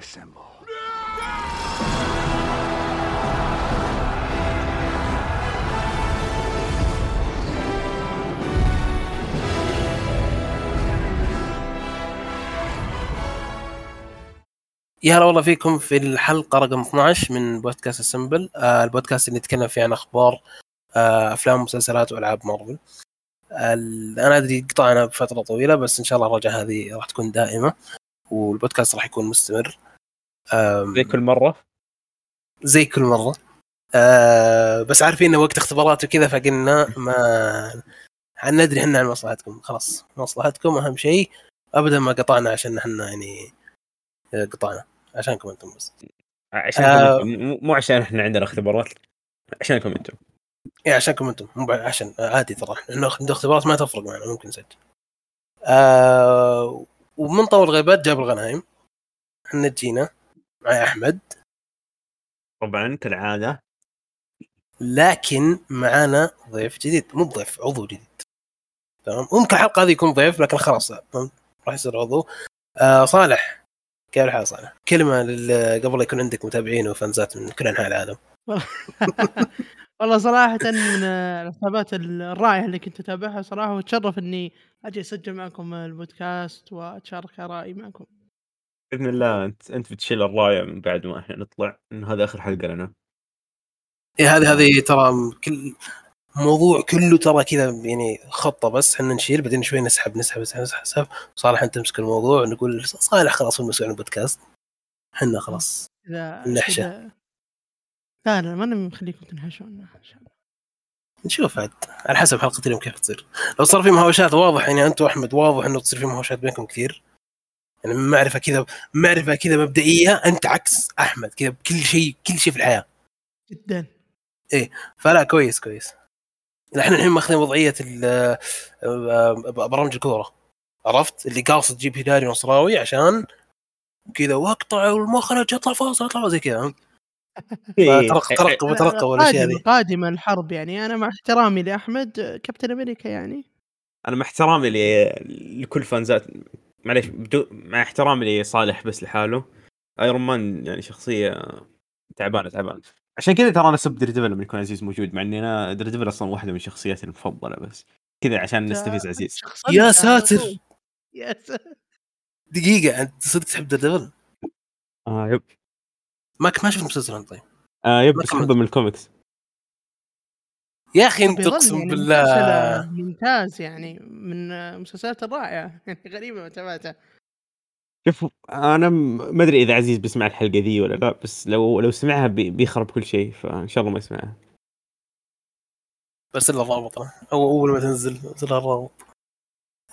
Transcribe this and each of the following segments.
Assemble. يا هلا والله فيكم في الحلقة رقم 12 من بودكاست السمبل آه البودكاست اللي نتكلم فيه عن أخبار آه أفلام ومسلسلات وألعاب مارفل أنا أدري قطعنا بفترة طويلة بس إن شاء الله الرجعة هذه راح تكون دائمة والبودكاست راح يكون مستمر. زي كل مرة. زي كل مرة. آه بس عارفين انه وقت اختبارات وكذا فقلنا ما ندري إحنا عن مصلحتكم. خلاص مصلحتكم أهم شيء. أبدا ما قطعنا عشان إحنا يعني قطعنا. عشانكم أنتم بس. عشان آه مو عشان إحنا عندنا اختبارات عشانكم أنتم. اي عشانكم أنتم مو عشان عادي ترى. عندنا اختبارات ما تفرق معنا ممكن نسجل. آه ومن طول غيبات جاب الغنايم. إحنا جينا معي أحمد. طبعا كالعادة. لكن معانا ضيف جديد. مو ضيف عضو جديد. تمام؟ ممكن الحلقة هذه يكون ضيف لكن خلاص راح يصير عضو. آه صالح. كيف الحال صالح؟ كلمة قبل لا يكون عندك متابعين وفانزات من كل أنحاء العالم. والله صراحة من الحسابات الرائعة اللي كنت أتابعها صراحة وأتشرف إني أجي أسجل معكم البودكاست وأتشارك آرائي معكم. بإذن الله أنت أنت بتشيل الراية من بعد ما إحنا نطلع انه هذا آخر حلقة لنا. إيه هذه هذه ترى كل موضوع كله ترى كذا يعني خطة بس إحنا نشيل بعدين شوي نسحب نسحب نسحب نسحب صالح أنت تمسك الموضوع ونقول صالح خلاص هو المسؤول عن البودكاست إحنا خلاص نحشة لا لا ما مخليكم تنحشون نشوف عاد على حسب حلقة اليوم كيف تصير. لو صار في مهاوشات واضح يعني انت واحمد واضح إنه تصير في مهاوشات بينكم كثير. يعني معرفة كذا معرفة كذا مبدئية أنت عكس أحمد كذا بكل شيء كل شيء في الحياة. جدا. إيه فلا كويس كويس. إحنا الحين ماخذين وضعية برامج الكورة. عرفت؟ اللي قاصد تجيب هلالي نصراوي عشان كذا واقطع والمخرج اطلع فاصل اطلع زي كذا ترقب ترقب والأشياء هذه قادمه الحرب يعني. أنا مع احترامي لأحمد كابتن أمريكا يعني. أنا مع احترامي لكل fans ات معليش بدو... مع احترامي لصالح بس لحاله. ايرون مان يعني شخصية تعبانة تعبانة. عشان كذا ترى أنا اسب Devil لما يكون عزيز موجود مع إني أنا Devil أصلا واحدة من شخصياتي المفضلة بس. كذا عشان نستفز عزيز. يا ساتر! يا ساتر دقيقة أنت صدق تحب Devil؟ آه يب. ما ما شفت مسلسل طيب. آه yep بس احبه من الكوميكس. يا أخي أنت أقسم يعني بالله. ممتاز يعني من المسلسلات الرائعة. يعني غريبة متابعتها شوف أنا ما أدري إذا عزيز بيسمع الحلقة ذي ولا لا بس لو لو سمعها بيخرب كل شيء فإن شاء الله ما يسمعها. بس إلى الرابط أو أول ما تنزل نزل الرابط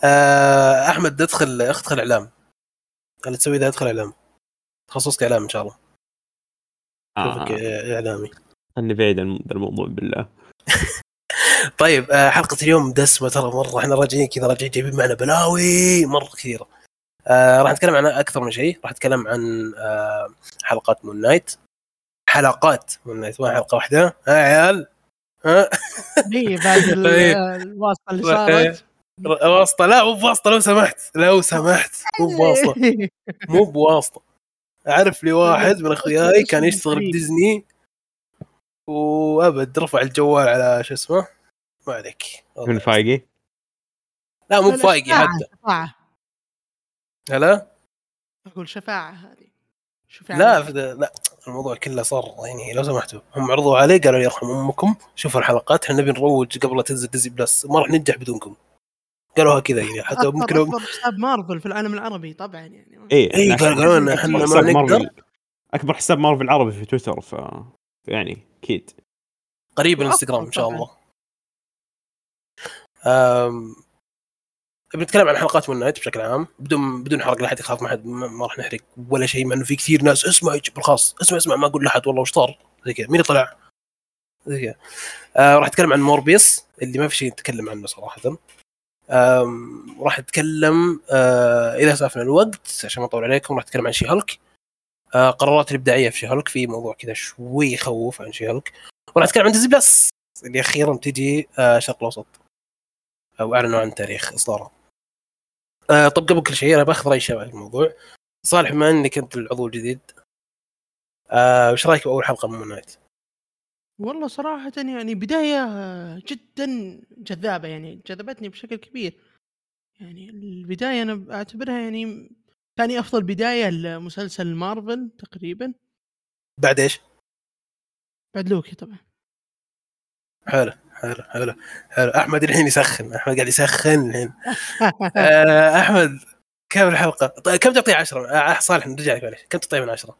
آه أحمد ادخل ادخل إعلام. اللي تسوي ذا أدخل إعلام. تخصصك إعلام إن شاء الله. آه. إعلامي. خلني بعيد عن الموضوع بالله. طيب آه حلقة اليوم دسمة ترى مرة. إحنا راجعين كذا راجعين جايبين معنا بلاوي. مرة كثيرة. آه راح نتكلم عن أكثر من شيء. راح نتكلم عن آه حلقات Moon Knight حلقات Moon Knight ما حلقة واحدة. ها عيال؟ ها؟ اي بعد طيب. الواسطة اللي صارت. واسطة. لا مو بواسطة لو سمحت. لو سمحت. مو بواسطة. مو بواسطة. أعرف لي واحد من أخوياي كان يشتغل بديزني. وأبد رفع الجوال على شو اسمه؟ ما عليك. من فايقي؟ لا مو بفايقي حتى. هلا؟ أقول شفاعة هذه. شفاعة لا لا الموضوع كله صار يعني لو سمحتوا. هم عرضوا عليه قالوا يرحم أمكم. شوفوا الحلقات إحنا نبي نروج قبل لا تنزل Disney Plus. ما راح ننجح بدونكم. قالوها كذا يعني حتى ممكن اكبر حساب مارفل في العالم العربي طبعا يعني. اي اي قالوا لنا إحنا ما نقدر. أكبر حساب مارفل عربي في تويتر ف يعني أكيد. قريب الانستغرام إن شاء الله. أم... بنتكلم عن حلقات Moon Knight بشكل عام بدون بدون حرق لا أحد يخاف ما حد ما راح نحرق ولا شيء مع إنه في كثير ناس اسمع بالخاص اسمع اسمع ما أقول لأحد والله وش صار؟ زي كذا مين طلع؟ زي كذا. آه راح أتكلم عن Morbius اللي ما في شيء نتكلم عنه صراحة. راح أتكلم آه إذا اسعفنا الوقت عشان ما أطول عليكم راح أتكلم عن She-Hulk آه قرارات الإبداعية في She-Hulk في موضوع كذا شوي يخوف عن She-Hulk وراح أتكلم عن Disney Plus اللي أخيرا تجي آه شرق الأوسط أو أعلنوا عن تاريخ اصدارها. طب قبل كل شيء أنا بأخذ رأي الشباب في الموضوع. صالح بما إنك أنت العضو الجديد وش رأيك بأول حلقة من Moon Knight؟ والله صراحة يعني بداية جدا جذابة يعني جذبتني بشكل كبير. يعني البداية أنا أعتبرها يعني ثاني أفضل بداية لمسلسل مارفل تقريبا. بعد إيش؟ بعد لوكي طبعا. حلو حلو حلو حلو. أحمد الحين يسخن أحمد قاعد يسخن الحين. آه أحمد كم الحلقة؟ طيب كم تعطيه 10 آه صالح نرجع لك معلش كم تعطيه من 10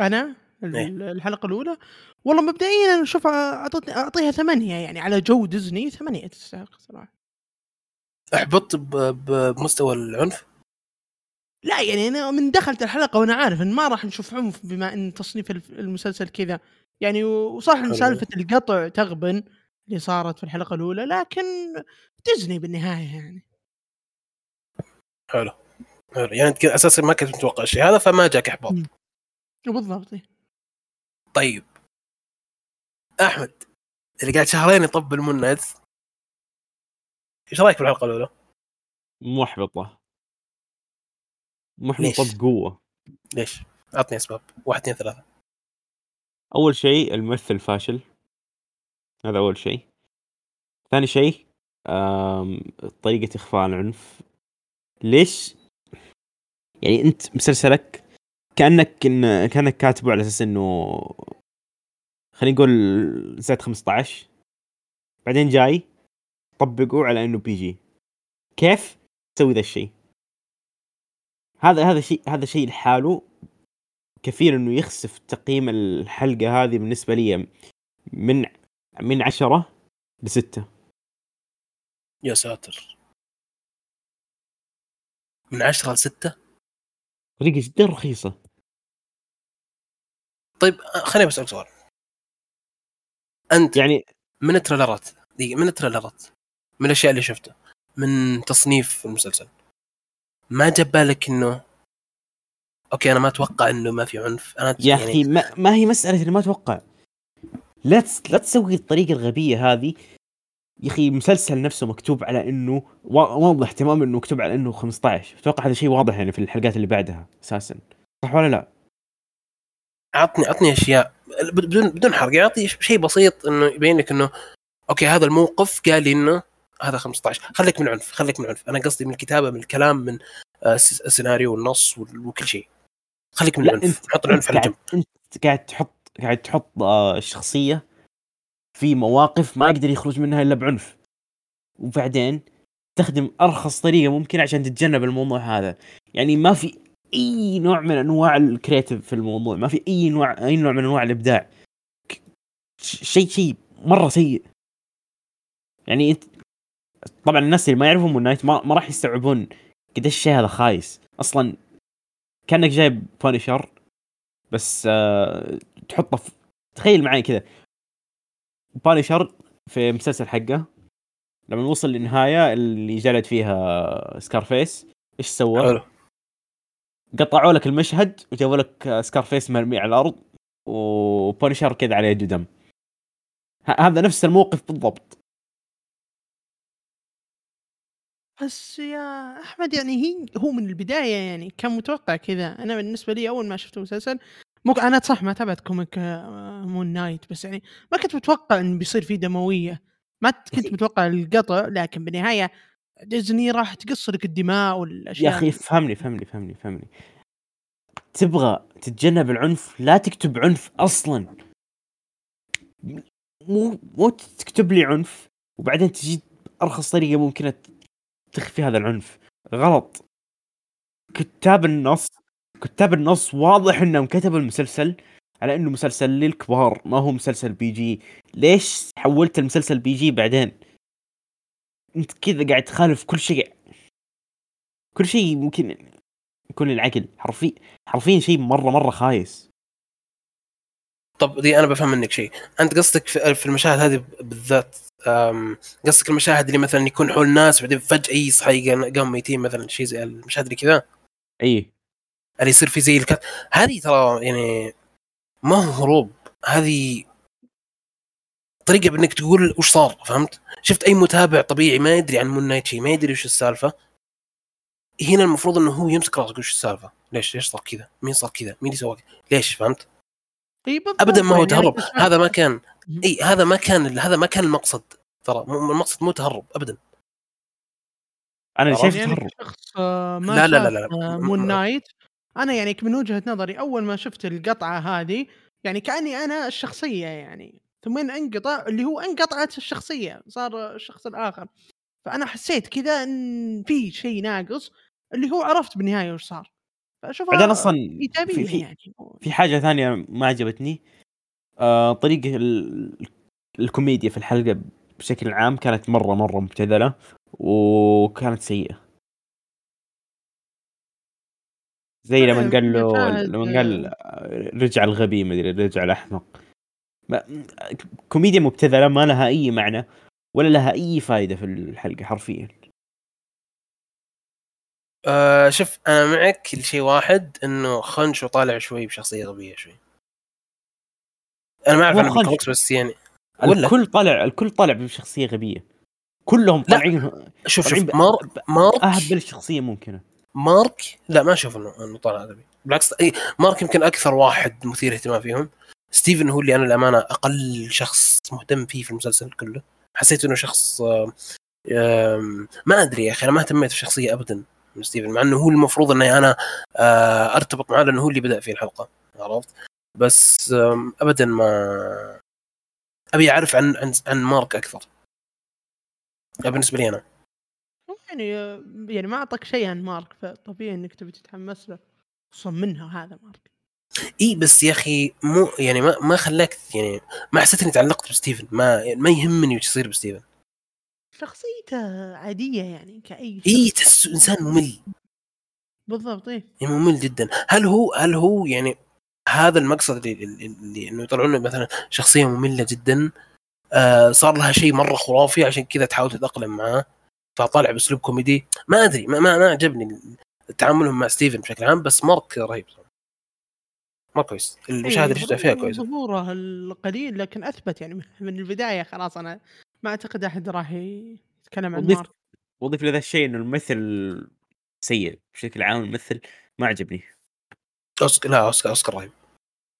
أنا؟ إيه. الحلقة الأولى. والله مبدئيا أنا أشوف أعطيتني أعطيها ثمانية يعني على جو ديزني ثمانية تستحق صراحة. احبط ب- ب- بمستوى العنف؟ لا يعني أنا من دخلت الحلقة وأنا عارف إن ما راح نشوف عنف بما إن تصنيف المسلسل كذا. يعني وصح ان. سالفة القطع تغبن اللي صارت في الحلقة الأولى لكن ديزني بالنهاية يعني. حلو. حلو. يعني انت أساسا ما كنت متوقع الشيء هذا فما جاك إحباط. بالضبط. طيب. أحمد اللي قاعد شهرين يطبل مون إيش رأيك بالحلقة الأولى؟ محبطة. ليش؟ محبطه بقوة. ليش؟ أعطني أسباب. واحد اثنين ثلاثة. أول شيء الممثل فاشل. هذا أول شيء. ثاني شيء آم، طريقة إخفاء العنف. ليش؟ يعني أنت مسلسلك كأنك إن كأنك كاتبه على أساس إنه خلينا نقول زائد 15 بعدين جاي طبقه على إنه PG. كيف تسوي ذا الشيء؟ هذا هذا شيء هذا شيء لحاله كثير إنه يخسف تقييم الحلقة هذه بالنسبة لي من من عشرة لستة. يا ساتر. من عشرة لستة؟ طريقة جدا رخيصة. طيب آه، خليني بسألك سؤال. أنت يعني من ال trailer ات دقيقة من ال trailer ات من الأشياء اللي شفتها من تصنيف المسلسل ما جاب بالك إنه okay أنا ما أتوقع إنه ما في عنف أنا يا يعني أخي ما, ما هي مسألة اني ما أتوقع. لا تس... لا تسوي الطريقة الغبية هذه. يا أخي المسلسل نفسه مكتوب على إنه وا- واضح تماما إنه مكتوب على إنه 15 أتوقع هذا شيء واضح يعني في الحلقات اللي بعدها أساسا. صح ولا لا؟ عطني عطني أشياء. بدون بدون حرق. يعطي شيء بسيط إنه يبين لك إنه أوكي هذا الموقف قال لي إنه هذا 15 خليك من العنف خليك من العنف أنا قصدي من الكتابة من الكلام من آه، الس- السيناريو والنص وال- وكل شيء. خليك من العنف. أنت- حط العنف على جنب أنت قاعد تحط قاعد تحط آه، الشخصيه في مواقف ما يقدر يخرج منها إلا بعنف. وبعدين تستخدم أرخص طريقة ممكنه عشان تتجنب الموضوع هذا. يعني ما في أي نوع من أنواع الكريتيف في الموضوع ما في أي نوع أي نوع من أنواع الإبداع. شيء شيء مرة سيء. يعني أنت طبعا الناس اللي ما يعرفون Moon Knight ما, ما راح يستوعبون قد إيش الشيء هذا خايس. أصلا كأنك جايب Punisher بس آه تحطه في تخيل معي كذا. Punisher في مسلسل حقه لما وصل للنهاية اللي جلد فيها Scarface إيش سوى؟ حلو. قطعوا لك المشهد وجابوا لك آه، Scarface مرمي على الأرض و Punisher كذا على يده دم هذا نفس الموقف بالضبط. بس يا أحمد يعني هي هو من البداية يعني كان متوقع كذا. أنا بالنسبة لي أول ما شفت المسلسل مو أنا صح ما تابعت comic آه، Moon Knight بس يعني ما كنت متوقع انه بيصير فيه دموية. ما كنت متوقع القطع لكن بالنهاية ديزني راح تقص لك الدماء يا والاشياء أخي فهمني فهمني فهمني فهمني. تبغى تتجنب العنف؟ لا تكتب عنف أصلا. مو مو تكتب لي عنف وبعدين تجي أرخص طريقة ممكنة تخفي هذا العنف. غلط. كتاب النص كتاب النص واضح انهم كتبوا المسلسل على إنه مسلسل للكبار ما هو مسلسل PG. ليش حولت المسلسل PG بعدين؟ انت كذا قاعد تخالف كل شيء. كل شيء ممكن يكون للعقل حرفيا حرفيا شيء مره مرة خايس. طيب أنا بفهم منك شيء. أنت قصدك في المشاهد هذه بالذات قصدك المشاهد اللي مثلا يكون حول ناس بعدين فجأة يصحى قام ميتين مثلا شيء زي المشاهد اللي كذا؟ إي. اللي يصير في زي ال cut هذه ترى يعني ما هو هروب. هذه طريقة بإنك تقول وش صار فهمت؟ شفت أي متابع طبيعي ما يدري عن مون نايت ما يدري وش السالفة هنا المفروض إنه هو يمسك راسه يقول وش السالفة؟ ليش ليش صار كذا؟ مين صار كذا؟ مين اللي سوى كذا؟ ليش فهمت؟ إي بالضبط ابدا ما هو يعني تهرب هذا ما كان. إي هذا ما كان هذا ما كان المقصد ترى المقصد مو تهرب ابدا أنا؟ شايف يعني تهرب كشخص آه، ما لا- لا- لا- لا. آه، مون نايت أنا يعني من وجهة نظري أول ما شفت القطعة هذه يعني كأني أنا الشخصية يعني ثم انقطع اللي هو انقطعت الشخصية صار الشخص الآخر. فأنا حسيت كذا إن في شيء ناقص اللي هو عرفت بالنهاية وش صار. فأشوفها بعدين أصلا في, في, يعني. في حاجة ثانية ما عجبتني. آه الكوميديا في الحلقة بشكل عام كانت مرة مرة مبتذلة وكانت سيئة. زي لما قال له لما قال رجع الغبي مدري رجع الأحمق. كوميديا مبتذلة ما لها أي معنى ولا لها أي فائده في الحلقة حرفيا. آه شوف أنا معك لشيء واحد إنه خنشو طالع شوي بشخصية غبية شوي. أنا ما أعرف. بالكوميكس بس يعني ولا الكل طالع الكل طالع بشخصية غبية. كلهم. طالعين شوف طالعين شوف ب- مار مارك اهبل شخصيه ممكنة. مارك؟ لا ما أشوف انه إنه طالع غبي. بالعكس مارك يمكن أكثر واحد مثير اهتمام فيهم. ستيفن هو اللي أنا الأمانة أقل شخص مهتم فيه في المسلسل كله. حسيت إنه شخص ما أدري يا أخي أنا ما اهتميت في الشخصيه ابدا من ستيفن مع إنه هو المفروض إني أنا آه، أرتبط معاه لأنه هو اللي بدأ في الحلقة عرفت؟ بس ابدا ما أبي أعرف عن عن عن مارك أكثر. بالنسبة لي أنا. يعني يعني ما أعطاك شيء عن مارك فطبيعي إنك تبي تتحمس له خصوصا منها هذا مارك. إي بس يا أخي مو يعني ما ما خلاك يعني ما حسيت إني تعلقت بستيفن ما ما يهمني وش يصير بستيفن. شخصيته عادية يعني كأي إي شخص. تحسه إنسان ممل. بالضبط إيه يعني ممل جدا. هل هو هل هو يعني هذا المقصد اللي, اللي, اللي إنه يطلعون مثلا شخصية مملة جدا آه صار لها شيء مرة خرافي عشان كذا تحاول تتأقلم معاه فطالع بأسلوب كوميدي. ما أدري ما ما, ما عجبني تعاملهم مع ستيفن بشكل عام بس مارك رهيب. ما كويس. المشاهد اللي شفتها فيها كويسة. ظهوره القليل لكن أثبت يعني من البداية خلاص. أنا ما أعتقد أحد راح يتكلم عن وضيف مارك وضيف لهذا الشيء إنه الممثل سيء بشكل عام. الممثل ما عجبني. أوسكار لا اوسكار أوسكار رهيب.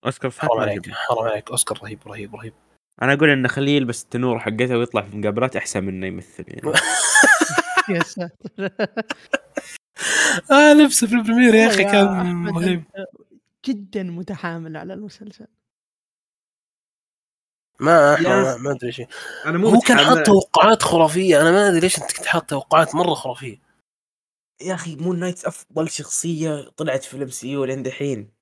أوسكار حرام عليك حرام عليك. أوسكار رهيب رهيب رهيب. أنا أقول إنه خليه يلبس التنور حقته ويطلع في مقابلات أحسن من إنه يمثل يعني. يا ساتر. آه لبسه في ال premiere يا أخي كان رهيب. جدا متحامل على المسلسل. ما ما, ما أدري شيء. أنا هو كان حاط توقعات خرافية. أنا ما أدري ليش أنت كنت حاط توقعات مرة خرافية. يا أخي مون نايت أفضل شخصية طلعت في ال MCU لين دحين.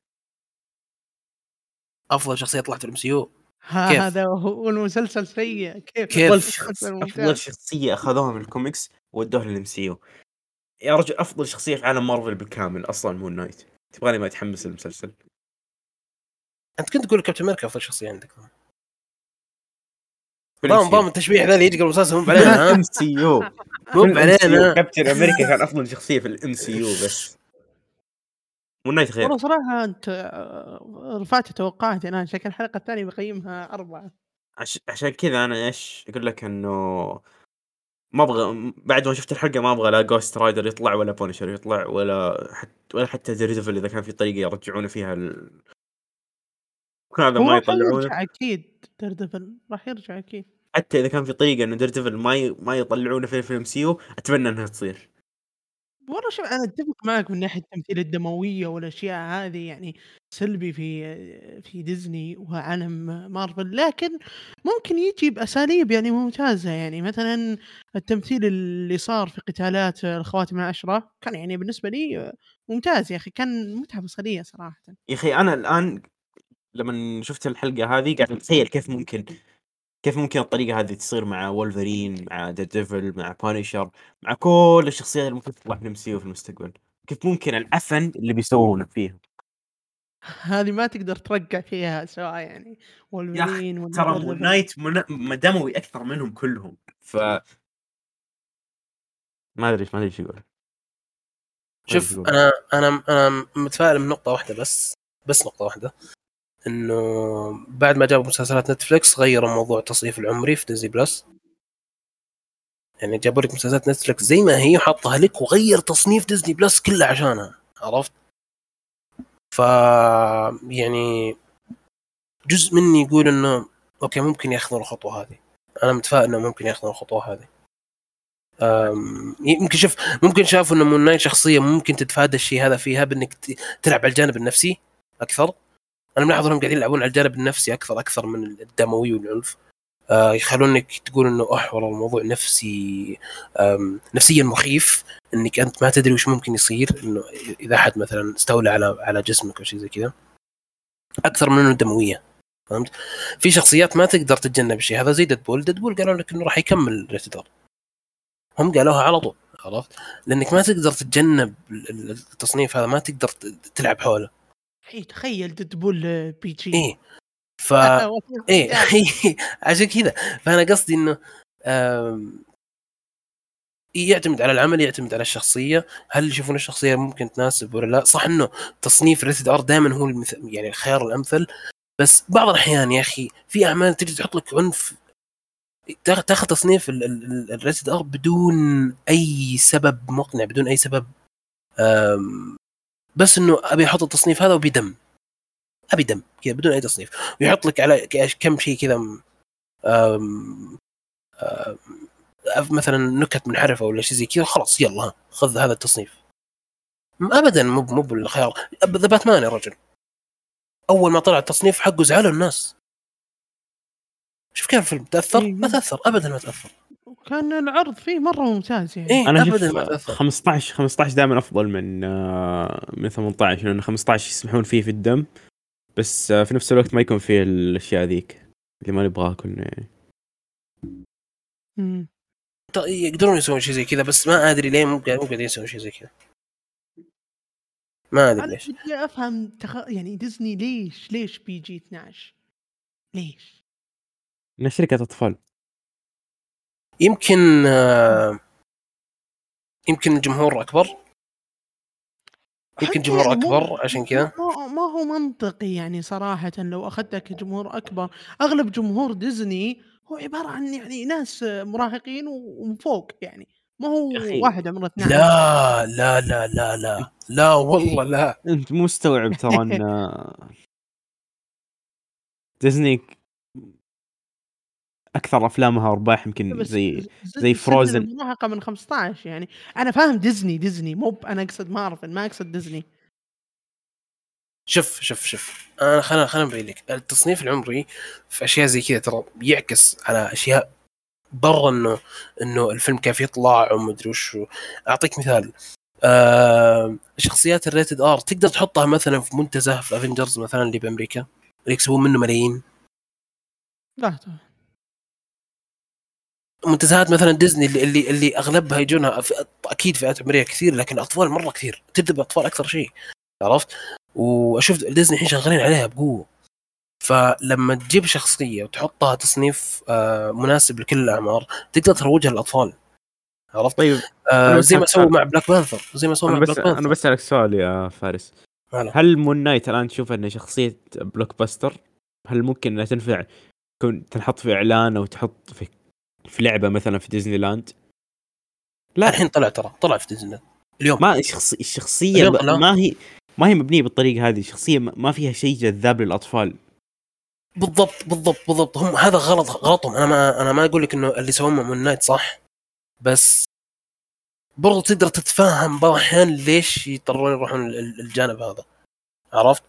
أفضل شخصية طلعت في ال MCU؟ هذا هو المسلسل سيء. كيف؟ كيف؟ أفضل شخص. أفضل شخصية أخذوها من الكوميكس ودوها لل MCU. يا رجل أفضل شخصية في عالم مارفل بالكامل أصلا مون نايت تبغاني ما اتحمس للمسلسل أنت كنت تقول كابتن أمريكا أفضل شخصية عندك. في ضام ضام التشبيح ذا اللي يجي قبل المسلسل مو بعلينا ام سي يو مو بعلينا كابتن أمريكا كان أفضل شخصية في ال MCU بس. مون نايت غير والله صراحة أنت آه، رفعت توقعاتي أنا شكل الحلقة الثانية بقيمها أربعة. عش... عشان كذا أنا إيش أقول لك إنه ما أبغى بعد ما شفت الحلقة ما أبغى لا جوست رايدر يطلع ولا بانيشر يطلع ولا حتى ولا حتى ديردفل إذا كان في طريقة يرجعونه فيها ال... هذا ما يطلعونه. أكيد ديردفل راح يرجع أكيد. حتى إذا كان في طريقة انه ديردفل ما ي... ما يطلعونه في ال MCU أتمنى إنها تصير. والله شوف أنا أتفق معك من ناحية التمثيل الدموية والأشياء هذه يعني سلبي في في ديزني وعالم مارفل لكن ممكن يجي باساليب يعني ممتازة. يعني مثلا التمثيل اللي صار في قتالات الخواتم العشره كان يعني بالنسبة لي ممتاز يا أخي كان متعة بصرية صراحة. يا أخي أنا الآن لما شفت الحلقة هذه قاعد أتخيل كيف ممكن كيف ممكن الطريقة هذه تصير مع وولفرين مع ديردفل مع بانيشر مع كل الشخصيات اللي ممكن تطلع في الام في المستقبل كيف ممكن العفن اللي بيسوونه فيهم هذه ما تقدر ترقع فيها سواء يعني وولفرين ولا ترى. مون نايت من... دموي أكثر منهم كلهم ف ما أدري ما أدري إيش يقول ما أدري إيش شوف يقول. أنا أنا أنا متفائل من نقطة واحدة بس بس نقطة واحدة إنه بعد ما جابوا مسلسلات نتفلكس غيروا موضوع التصنيف العمري في ديزني بلس. يعني جابوا لك مسلسلات نتفلكس زي ما هي وحطها لك وغير تصنيف ديزني بلس كله عشانها. عرفت؟ ف يعني جزء مني يقول إنه okay ممكن ياخذون الخطوة هذه. أنا متفائل إنه ممكن ياخذون الخطوة هذه. يمكن شوف ممكن شافوا إنه مون شخصية ممكن تتفادى الشيء هذا فيها بإنك تلعب على الجانب النفسي أكثر. أنا ملاحظ انهم قاعدين يلعبون على الجانب النفسي أكثر أكثر من الدموي والعنف. آه يخلونك تقول إنه اح والله الموضوع نفسي نفسيا مخيف إنك أنت ما تدري وش ممكن يصير إنه إذا أحد مثلا استولى على على جسمك أو شيء زي كذا. أكثر من إنه دموية فهمت؟ في شخصيات ما تقدر تتجنب الشيء هذا زي ديدبول. ديدبول قالوا لك إنه راح يكمل rated R هم قالوها على طول عرفت؟ لأنك ما تقدر تتجنب ال- ال- التصنيف هذا ما تقدر تلعب حوله. اي تخيل ديدبول PG. إيه ف والله إيه عشان كذا. فأنا قصدي إنه آم، يعتمد على العمل يعتمد على الشخصية. هل يشوفون الشخصية ممكن تناسب ولا لا؟ صح إنه تصنيف rated R دائما هو المث... يعني الخيار الأمثل. بس بعض الأحيان يا أخي في أعمال تجي تحط لك عنف. تاخ- تاخذ تصنيف ال rated R بدون أي سبب مقنع بدون أي سبب بس إنه أبي أحط التصنيف هذا وبدم أبي دم. كذا بدون أي تصنيف. ويحط لك على كم شيء كذا مثلا نكت منحرفة ولا شيء زي كذا خلاص يلا خذ هذا التصنيف. ابدا مو مو بالخيار ذا باتمان يا رجل. أول ما طلع التصنيف حقه زعلوا الناس. شوف كيف الفيلم. تأثر؟ إيه. ما تأثر. ابدا ما تأثر. كان العرض فيه مرة ممتاز يعني. إيه أنا ابدا ما أشوف تأثر. 15 15 دائما أفضل من آه، من 18 لأن 15 يسمحون فيه في الدم. بس آه، في نفس الوقت ما يكون فيه الأشياء ذيك اللي ما نبغاها كلنا يعني. مم. ط- يقدرون يسوون شيء زي كذا بس ما أدري ليه مو قاعد- مو قاعدين يسوون شيء زي كذا. ما أدري ليش. بدي أفهم تخ... يعني ديزني ليش ليش PG 12 ليش؟ انها شركة أطفال. يمكن يمكن الجمهور أكبر. يمكن جمهور يعني أكبر عشان كذا. ما, ما هو منطقي يعني صراحة لو أخذتك كجمهور أكبر. أغلب جمهور ديزني هو عبارة عن يعني ناس مراهقين ومن فوق يعني. ما هو واحد عمرة 12 لا لا لا لا لا لا والله لا. أنت مو مستوعب ترى إن آه، ديزني أكثر أفلامها أرباح يمكن زي زي Frozen. المراهقة من 15 يعني. أنا فاهم ديزني ديزني. مو ب- أنا أقصد مارفل ما أقصد ديزني. شوف شوف شوف. أنا خلينا خلينا نبين لك. التصنيف العمري في أشياء زي كذا ترى يعكس على أشياء برا انه إنه الفيلم كيف يطلع ومدري وش. أعطيك مثال. آه شخصيات ال rated R تقدر تحطها مثلا في منتزه في افنجرز مثلا اللي بأمريكا اللي يكسبون منه ملايين. لا. منتزهات مثلا ديزني اللي اللي, اللي أغلبها يجونها في أكيد فئات عمريه كثير لكن أطفال مرة كثير تبدا باطفال أكثر شيء عرفت؟ وأشوف ديزني الحين شغالين عليها بقوة فلما تجيب شخصية وتحطها تصنيف آه، مناسب لكل الأعمار تقدر تروجها للأطفال عرفت؟ طيب آه أنا زي ما سووا مع بلاك بانثر زي ما سووا مع بلاك بانثر أنا بسالك سؤال يا فارس هلا. هل مون نايت الآن تشوف انه شخصية blockbuster هل ممكن إنها تنفع تكون تنحط في إعلان أو تحط في في لعبة مثلا في ديزني لاند لا. الحين طلع ترى طلع في ديزني اليوم. ما الشخص الشخصية اليوم. لا. ما هي ما هي مبنية بالطريقة هذه الشخصيه ما فيها شيء جذاب للأطفال. بالضبط بالضبط بالضبط. هم هذا غلط غلطهم. أنا ما أنا ما أقول لك إنه اللي سووه مون نايت صح بس برضو تقدر تتفهم بعض الأحيان ليش يضطرون يروحون ال- ال- الجانب هذا. عرفت؟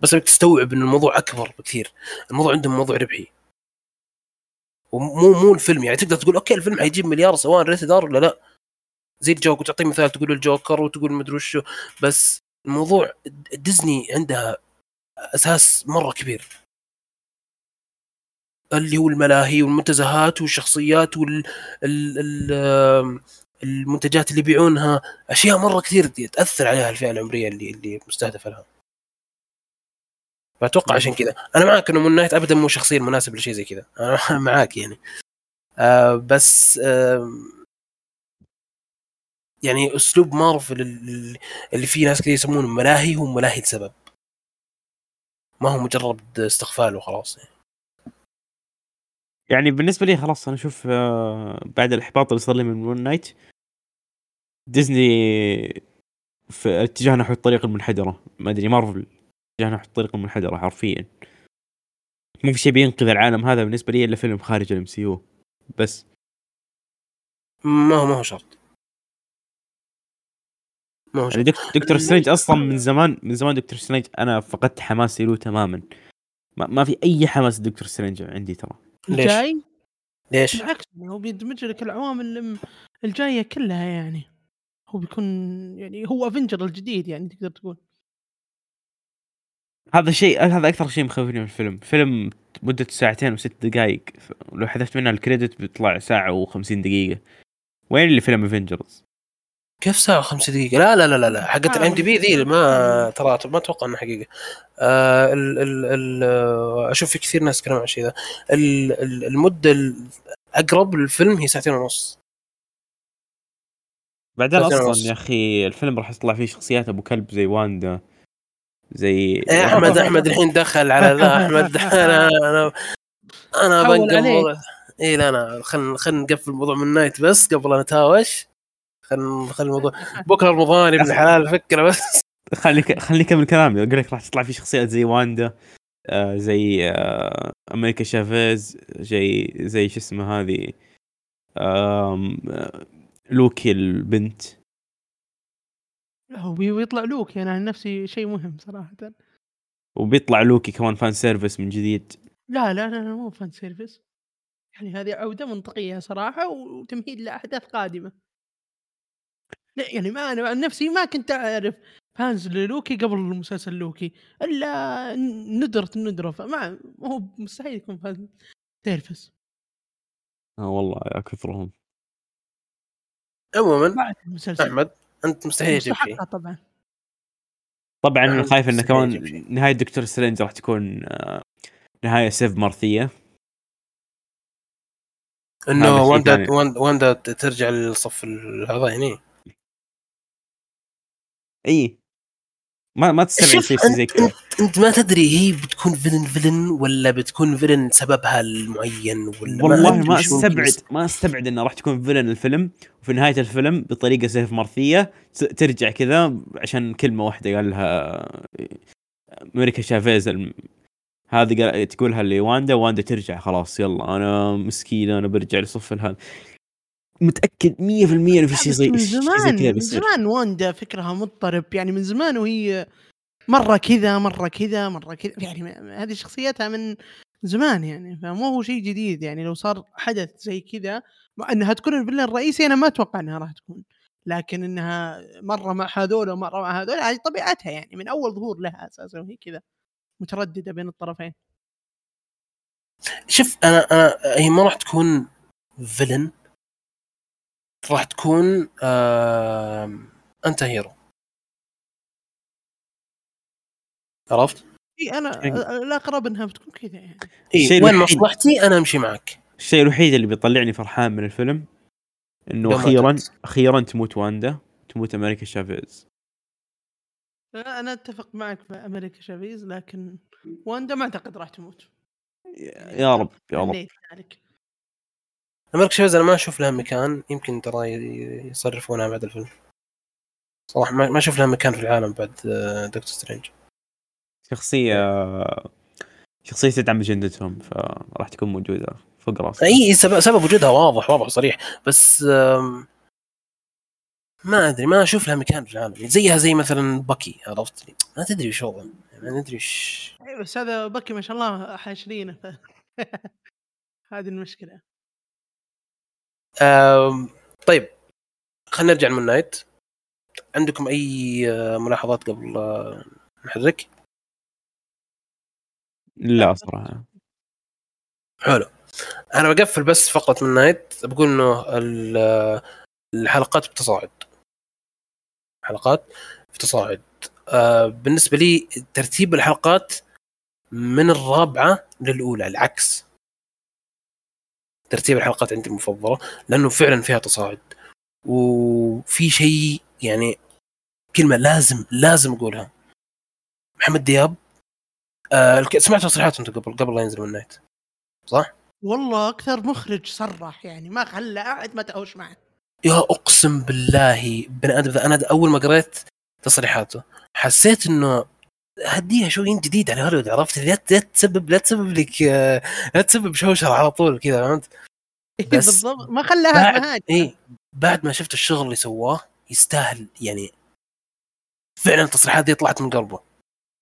بس بدك تستوعب إن الموضوع أكبر بكثير. الموضوع عندهم موضوع ربحي. ومو مو الفيلم يعني تقدر تقول okay الفيلم حيجيب مليار سواء rated R ولا لا. زي الجوكر تعطي مثال تقول الجوكر وتقول مدري وشو. بس الموضوع ديزني عندها أساس مرة كبير. اللي هو الملاهي والمنتزهات والشخصيات وال ال... ال... المنتجات اللي يبيعونها أشياء مرة كثير تأثر عليها الفئة العمرية اللي اللي مستهدفة لها. فأتوقع عشان كذا. أنا معك إنه مون نايت ابدا مو شخصية مناسب لشيء زي كذا. أنا معاك يعني. آه بس آه يعني أسلوب مارفل ال- اللي فيه ناس كثير يسمونه ملاهي هو ملاهي لسبب. ما هو مجرد استغفال وخلاص يعني. يعني بالنسبة لي خلاص أنا أشوف آه، بعد الإحباط اللي صار لي من مون نايت ديزني في اتجاه نحو الطريق المنحدرة. ما أدري مارفل اتجاه نحو الطريق المنحدره حرفيا. مو في شيء بينقذ العالم هذا بالنسبة لي إلا فيلم خارج ال MCU بس. ما هو ما هو شرط. ما هو يعني شرط. دك- دكتور سترينج أصلا من زمان من زمان دكتور سترينج أنا فقدت حماسي له تماما. ما, ما في أي حماس دكتور سترينج عندي ترى. ليش؟ الجاي ليش؟ بالعكس يعني هو بيدمج لك العوامل الجاية كلها يعني. هو بيكون يعني هو افنجر الجديد يعني تقدر تقول. هذا شيء هذا أكثر شيء مخوفني من الفيلم فيلم مدته ساعتين وست دقائق لو حذفت منها ال credit بيطلع ساعة و50 دقيقة وين اللي فيلم افنجرز كيف ساعة خمسة دقيقة؟ لا لا لا لا, لا. حقت آه، ال IMDb ذي ما ترى ما أتوقع انها حقيقة. آه ال ال ال آه، أشوف في كثير ناس يتكلمون عن الشيء ذا. ال- ال- المدة الاقرب للفيلم هي ساعتين ونص. بعدين أصلا ونص. يا أخي الفيلم راح يطلع فيه شخصيات أبو كلب زي واندا زي إيه، أحمد أحمد الحين دخل على ذا أحمد أنا أنا أنا بنقل. الموضوع. اي لا لا خلينا خلينا نقفل الموضوع Moon Knight بس قبل لا نتهاوش خلينا خلي الموضوع. بكرة رمضان ابن الحلال فكرة بس. خلي خلي كمل كلامي. أقول لك راح تطلع فيه شخصيات زي واندا آه زي آه أمريكا شافيز زي زي شو اسمه هذه آه لوكي البنت. هو بي- بيطلع لوكي يعني عن نفسي شيء مهم صراحة. وبيطلع لوكي كمان fan service من جديد. لا لا لا, لا مو fan service يعني هذه عودة منطقية صراحة وتمهيد لأحداث قادمة. لا يعني ما أنا عن نفسي ما كنت أعرف fans للوكي قبل مسلسل لوكي. إلا ندرة الندره فما هو مستحيل يكون fan service آه والله يا كثرهم. عموما بعد المسلسل. أحمد. أنت مستحيل يعجبك شيء. مستحقه طبعا. طبعا خايف انه كمان. نهاية Doctor Strange راح تكون آه نهاية سيف مرثية. إنه واندا. واندا- ترجع للصف هذا يعني. اي ما ما تستبعد شيء زي كذا. انت, أنت ما تدري هي بتكون villain villain ولا بتكون villain سببها المعين ولا والله ما ممكن استبعد. ما استبعد انه راح تكون فيلن الفيلم. وفي نهاية الفيلم بطريقة سيف مرثية ترجع كذا عشان كلمة واحدة قالها أمريكا شافيز الم... هذه تقولها لواندا واندا ترجع خلاص يلا أنا مسكينه أنا برجع لصف هذا متأكد 100% إنه في شيء زي من شيء زي زمان كذا من زمان واندا فكرها مضطرب. يعني من زمان وهي مرة كذا مرة كذا مرة كذا. يعني هذه شخصيتها من زمان يعني فمو هو شيء جديد. يعني لو صار حدث زي كذا مع إنها تكون الفيلن الرئيسي أنا ما أتوقع إنها راح تكون. لكن إنها مرة مع هذول ومرة مع هذول هذه طبيعتها يعني من أول ظهور لها أساسا وهي كذا مترددة بين الطرفين. شوف أنا أنا هي ما راح تكون فيلن راح تكون أنت هيرو. عرفت؟ إي أنا الأقرب إنها بتكون كذا يعني. إي وين مصلحتي؟ أنا أمشي معك. الشيء الوحيد اللي بيطلعني فرحان من الفيلم إنه أخيرا تموت. أخيرا تموت واندا تموت أمريكا شافيز. أنا أتفق معك في أمريكا شافيز لكن واندا ما أعتقد راح تموت. يا رب يا رب. أمريكا شافيز أنا ما أشوف لها مكان. يمكن ترى يصرفونها بعد الفيلم. صراحة ما ما أشوف لها مكان في العالم بعد آه، Doctor Strange شخصية شخصية تدعم أجندتهم فراح تكون موجودة فوق راسها. أي سبب, سبب وجودها واضح واضح وصريح بس ما أدري ما أشوف لها مكان في العالم. زيها زي مثلا باكي عرفت؟ ما تدري وش وضع ما ندري وش اي بس هذا باكي ما شاء الله حاشرينه. ف... هذه المشكلة. طيب خلينا نرجع Moon Knight. عندكم أي آه، ملاحظات قبل آه، نحرك لا صراحة. حلو. أنا بقفل بس فقره Moon Knight بقول إنه ال- آه، الحلقات بتصاعد. حلقات بتصاعد. آه، بالنسبة لي ترتيب الحلقات من الرابعة للأولى العكس. ترتيب الحلقات عندي المفضله لأنه فعلا فيها تصاعد. وفي شيء يعني كلمة لازم لازم أقولها. محمد دياب آه سمعت تصريحات أنت قبل قبل لا ينزل من نايت صح؟ والله أكثر مخرج صرح يعني ما خلى أحد ما تهوش معه. يا أقسم بالله بني آدم أنا أول ما قريت تصريحاته حسيت إنه هديها شوي جديد على هوليوود عرفت؟ لا تسبب لا تسبب لك آه، لا تسبب شوشرة على طول كذا فهمت؟ بس بالضبط. ما خلى احد بعد اي بعد ما شفت الشغل اللي سواه يستاهل يعني فعلا التصريحات دي طلعت من قلبه.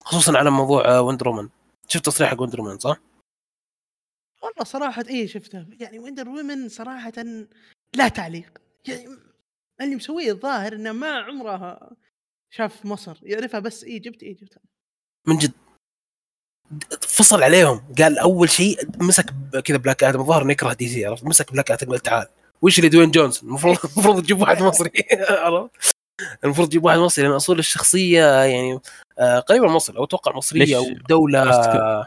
خصوصا على موضوع Wonder Woman شفت تصريح حق Wonder Woman صح؟ والله صراحة إيه شفته. يعني Wonder Woman صراحة لا تعليق. يعني اللي مسويه الظاهر إنه ما عمره شاف مصر. يعرفها بس Egypt Egypt من جد. فصل عليهم. قال أول شيء مسك كذا Black Adam الظاهر إنه يكره DC عرفت؟ مسك Black Adam قال تعال. وش اللي دوين جونسون المفروض المفروض تجيب واحد مصري. عرفت؟ المفروض تجيب واحد مصري لأن أصول الشخصية يعني آه، قريبة من مصر أو أتوقع مصرية أو؟ دولة. أوسكار.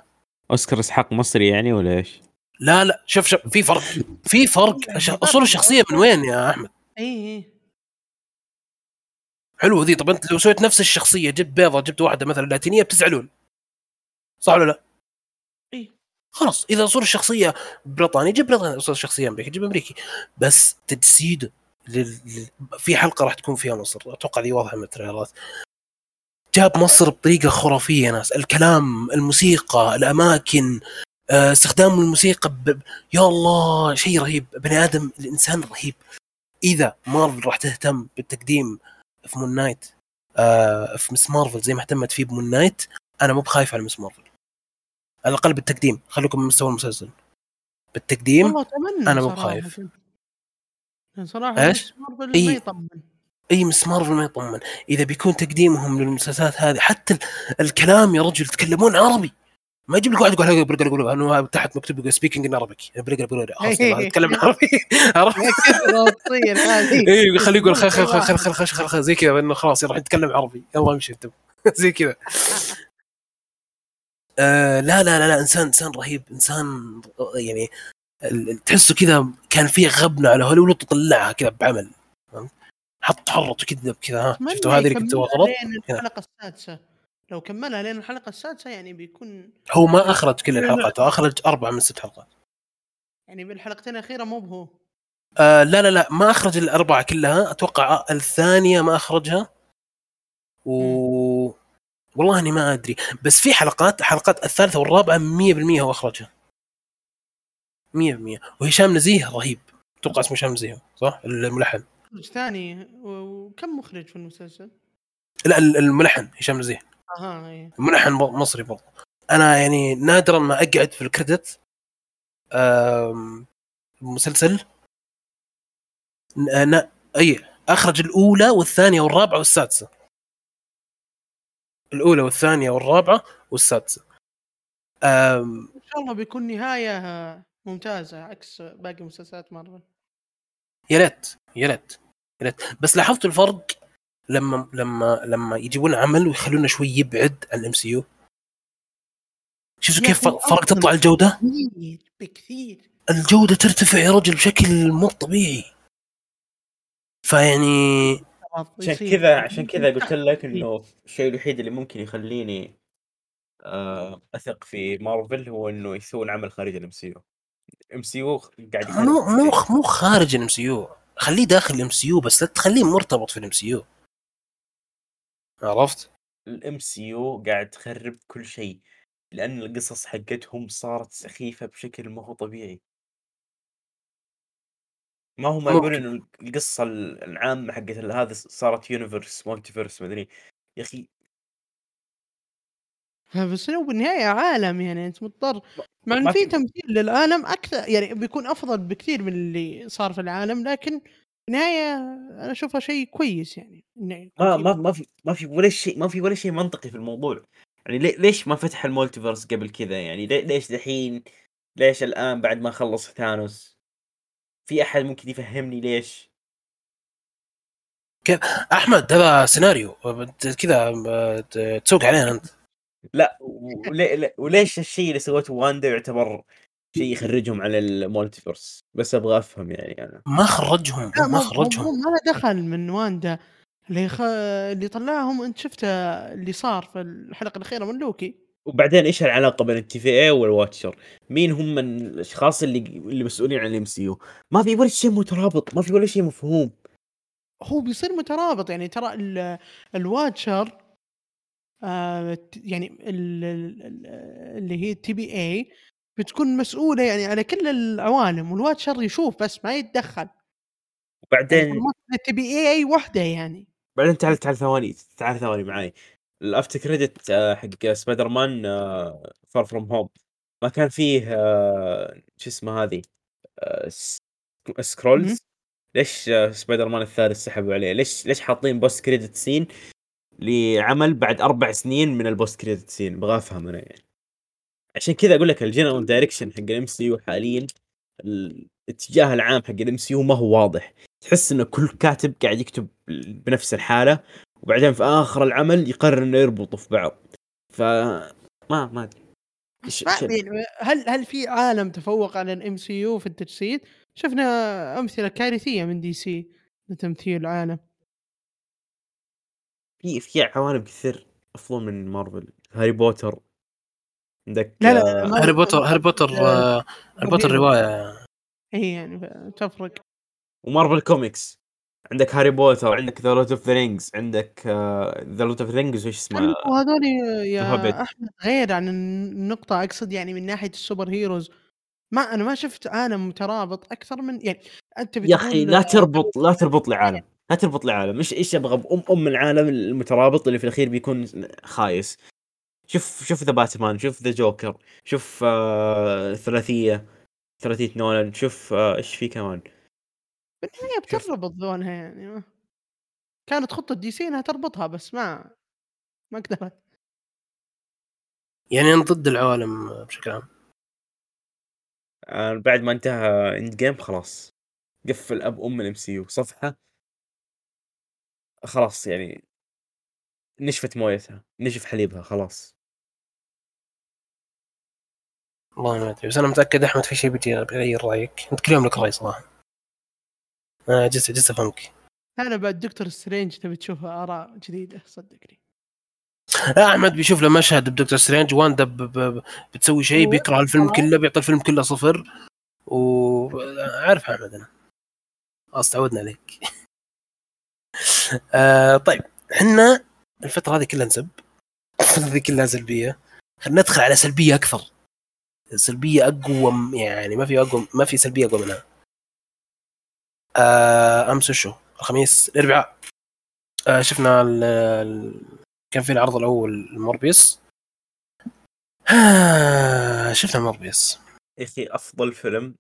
أوسكار اسحاق مصري يعني ولا إيش؟ لا لا شوف شوف في فرق. في فرق. أصول الشخصية من وين يا أحمد؟ اي اي حلو ذي. طب أنت لو سويت نفس الشخصية جبت بيضة جبت واحدة مثلا لاتينية بتزعلون. صح ولا لا؟ إي. خلاص إذا اصول الشخصية بريطاني جيب بريطاني. اصول الشخصية أمريكي جيب أمريكي. بس تجسيد لل... في حلقة راح تكون فيها مصر. أتوقع ذي واضحة من التريلرات. جاب مصر بطريقة خرافية يا ناس. الكلام الموسيقى الأماكن آه، استخدام الموسيقى ب... ب- يا الله شيء رهيب. بني آدم الإنسان رهيب. إذا مارفل راح تهتم بالتقديم في Moon Knight آه في Ms. Marvel زي ما اهتمت فيه ب Moon Knight أنا مو بخايف على Ms. Marvel على الأقل بالتقديم خليكم من مستوى المسلسل بالتقديم أنا مو. بخايف. صراحة إيش؟ Ms. Marvel. ما يطمن اي Ms. Marvel ما يطمن إذا بيكون تقديمهم للمسلسلات هذه حتى ال- الكلام يا رجل يتكلمون عربي ما يجيب لك واحد يقول برجر يقول أنه تحت مكتوب speaking in عربي برجر برجر خلاص أتكلم عربي. اي خليه يقول خل خل خل خل خل خل زي كذا انه خلاص راح يتكلم عربي. يلا امشي انت. زي كذا. آه، لا لا لا لا انسان إنسان رهيب. إنسان يعني تحسه كذا كان فيه غبنة على هوليوود طلعها كذا بعمل. فهمت؟ حط حرته كذا كذا ها. شفتوا هذه اللي كنت غلط؟ الحلقة السادسة. لو كملها لين الحلقة السادسة يعني بيكون هو ما أخرج كل الحلقات هو أخرج اربعه من ست حلقات. يعني بالحلقتين الأخيرة مو بهو. آه لا لا لا ما أخرج الأربعة كلها أتوقع الثانية ما أخرجها. و والله إني ما أدري بس في حلقات حلقات الثالثة والرابعة 100% هو أخرجها. 100% وهشام نزيه رهيب. أتوقع اسمه هشام نزيه صح؟ الملحن. مخرج ثاني. وكم مخرج في المسلسل؟ لا ال- الملحن هشام نزيه. أها إيه. ملحن ب- مصري برضه أنا يعني نادرا ما أقعد في الكريدت مسلسل. ن- أي أخرج الأولى والثانية والرابعة والسادسة. الأولى والثانية والرابعة والسادسة. إن شاء الله بيكون نهاية ممتازة عكس باقي مسلسلات مارفل. يا ريت يا ريت يا ريت. بس لاحظت الفرق؟ لما لما لما يجيبون عمل ويخلونا شوي يبعد عن ال MCU شفتوا كيف فرق. تطلع الجودة؟ بكثير بكثير الجودة ترتفع يا رجل بشكل مو طبيعي فيعني عشان. كذا عشان كذا قلت لك إنه الشيء الوحيد اللي ممكن يخليني آه، أثق في مارفل هو إنه يسوون عمل خارج ال MCU MCU قاعد مو مو. مو خارج ال MCU خليه داخل ال MCU بس لا تخليه مرتبط في ال MCU عرفت؟ ال MCU قاعد تخرب كل شيء لأن القصص حقتهم صارت سخيفة بشكل ما هو طبيعي ما هم ممكن. يقولون إنه القصة العامة حقت هذا صارت universe multiverse ما أدري يا أخي بس هو بالنهاية عالم يعني أنت مضطر مع ما انه في- تمثيل للعالم أكثر يعني بيكون أفضل بكثير من اللي صار في العالم لكن بالنهاية أنا أشوفها شيء كويس يعني إنه ما ما ما في ما في ولا شيء ما في ولا شيء منطقي في الموضوع. يعني لي- ليش ما فتح المولتيفرس قبل كذا يعني؟ لي- ليش دحين ليش الآن بعد ما خلص ثانوس؟ في أحد ممكن يفهمني ليش؟ أحمد هذا سيناريو. بت- كذا ت- تسوق علينا أنت. لا ولي لا- وليش الشيء اللي سوته واندا يعتبر شيء يخرجهم على ال multiverse بس أبغى أفهم يعني أنا ما خرجهم ما خرجهم ما له دخل من واندا اللي خ... اللي طلعهم أنت شفت اللي صار في الحلقة الأخيرة من لوكي وبعدين إيش العلاقة بين ال TVA وال Watcher؟ مين هم الأشخاص اللي اللي مسؤولين عن ال MCU؟ ما في ولا شيء مترابط، ما في ولا شيء مفهوم. هو بيصير مترابط يعني ترى ال- ال Watcher آه يعني ال- ال- ال- اللي هي TVA بتكون مسؤولة يعني على كل العوالم وال Watcher يشوف بس ما يتدخل. يعني وبعدين ال TVA وحدة يعني. بعدين تعال تعال ثواني تعال ثواني معي ال after credit آه، حق Spider-Man Far From Home ما كان فيه آه، شو اسمه هذه آه، Skrulls ليش آه، سبايدر مان الثالث سحبوا عليه؟ ليش ليش حاطين post credit scene لعمل بعد أربع سنين من ال post credit scene؟ أبغى أفهم أنا يعني. عشان كذا أقول لك ال general direction حق ال MCU حاليا الاتجاه العام حق ال MCU ما هو واضح. تحس انه كل كاتب قاعد يكتب بنفس الحالة وبعدين في آخر العمل يقرر إنه يربطوا في بعض. ف ما ما أدري. هل هل في عالم تفوق على ال MCU في التجسيد؟ شفنا أمثلة كارثية من DC لتمثيل العالم. في في عوالم كثير افضل من مارفل هاري بوتر عندك لا لا آه، هاري بوتر هاري بوتر آه، هاري بوتر رواية. إي يعني تفرق. ومارفل كوميكس. عندك هاري بوتر عندك The Lord of the Rings عندك The Lord of the Rings وش اسمه؟ وهذول. يا أحمد غير عن النقطه أقصد يعني من ناحية ال superheroes. ما أنا ما شفت عالم مترابط أكثر من يعني أنت يا أخي لا تربط لا تربط لي عالم لا تربط لي عالم. إيش إيش أبغى بام أم العالم المترابط اللي في الأخير بيكون خايس. شوف شوف The Batman شوف the Joker شوف آه ثلاثية ثلاثية نولان شوف آه، إيش في كمان؟ بالنهاية. بتربط ذولها يعني ما. كانت خطة DC إنها تربطها بس ما ما قدرت يعني أنا ضد العوالم بشكل عام. آه بعد ما انتهى Endgame خلاص. قفل أب أم ال MCU. صفحة. خلاص يعني نشفت مويتها نشف حليبها خلاص. والله ما أدري بس أنا متأكد أحمد في شيء بيجي بيغير رأيك. أنت كل يوم لك رأي صراحة. أنا عجزت عجزت أفهمك. أنا بعد دكتور سترينج تبي تشوف آراء جديدة صدقني. لا أحمد بيشوف له مشهد بدكتور سترينج واندا ب- ب- بتسوي شيء بيكره الفيلم كله بيعطي الفيلم كله صفر. وعارف أحمد أنا. خلاص تعودنا عليك. آه طيب إحنا الفترة هذه كلها نسب. الفترة هذه كلها سلبية. خلينا ندخل على سلبية أكثر. سلبية أقوى يعني ما في أقوى ما في سلبية أقوى منها. آه أمس وشو؟ الخميس؟ الأربعاء. آه شفنا ال ال كان في العرض الأول الموربيوس آه شفنا موربيوس يا أخي أفضل فيلم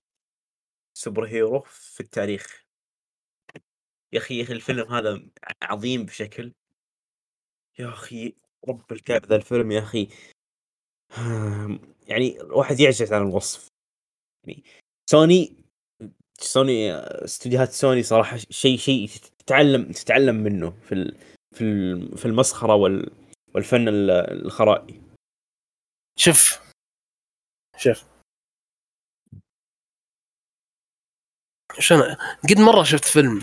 سوبر هيرو في التاريخ. يا أخي يا أخي الفيلم هذا عظيم بشكل. يا أخي رب الكعب ذا الفيلم يا أخي. يعني الواحد يعجز عن الوصف. يعني سوني سوني استديوهات سوني صراحة شيء شيء تتعلم تتعلم منه في في في المسخرة وال والفن ال- الخرائي. شوف. شوف. شو أنا قد مرة شفت فيلم.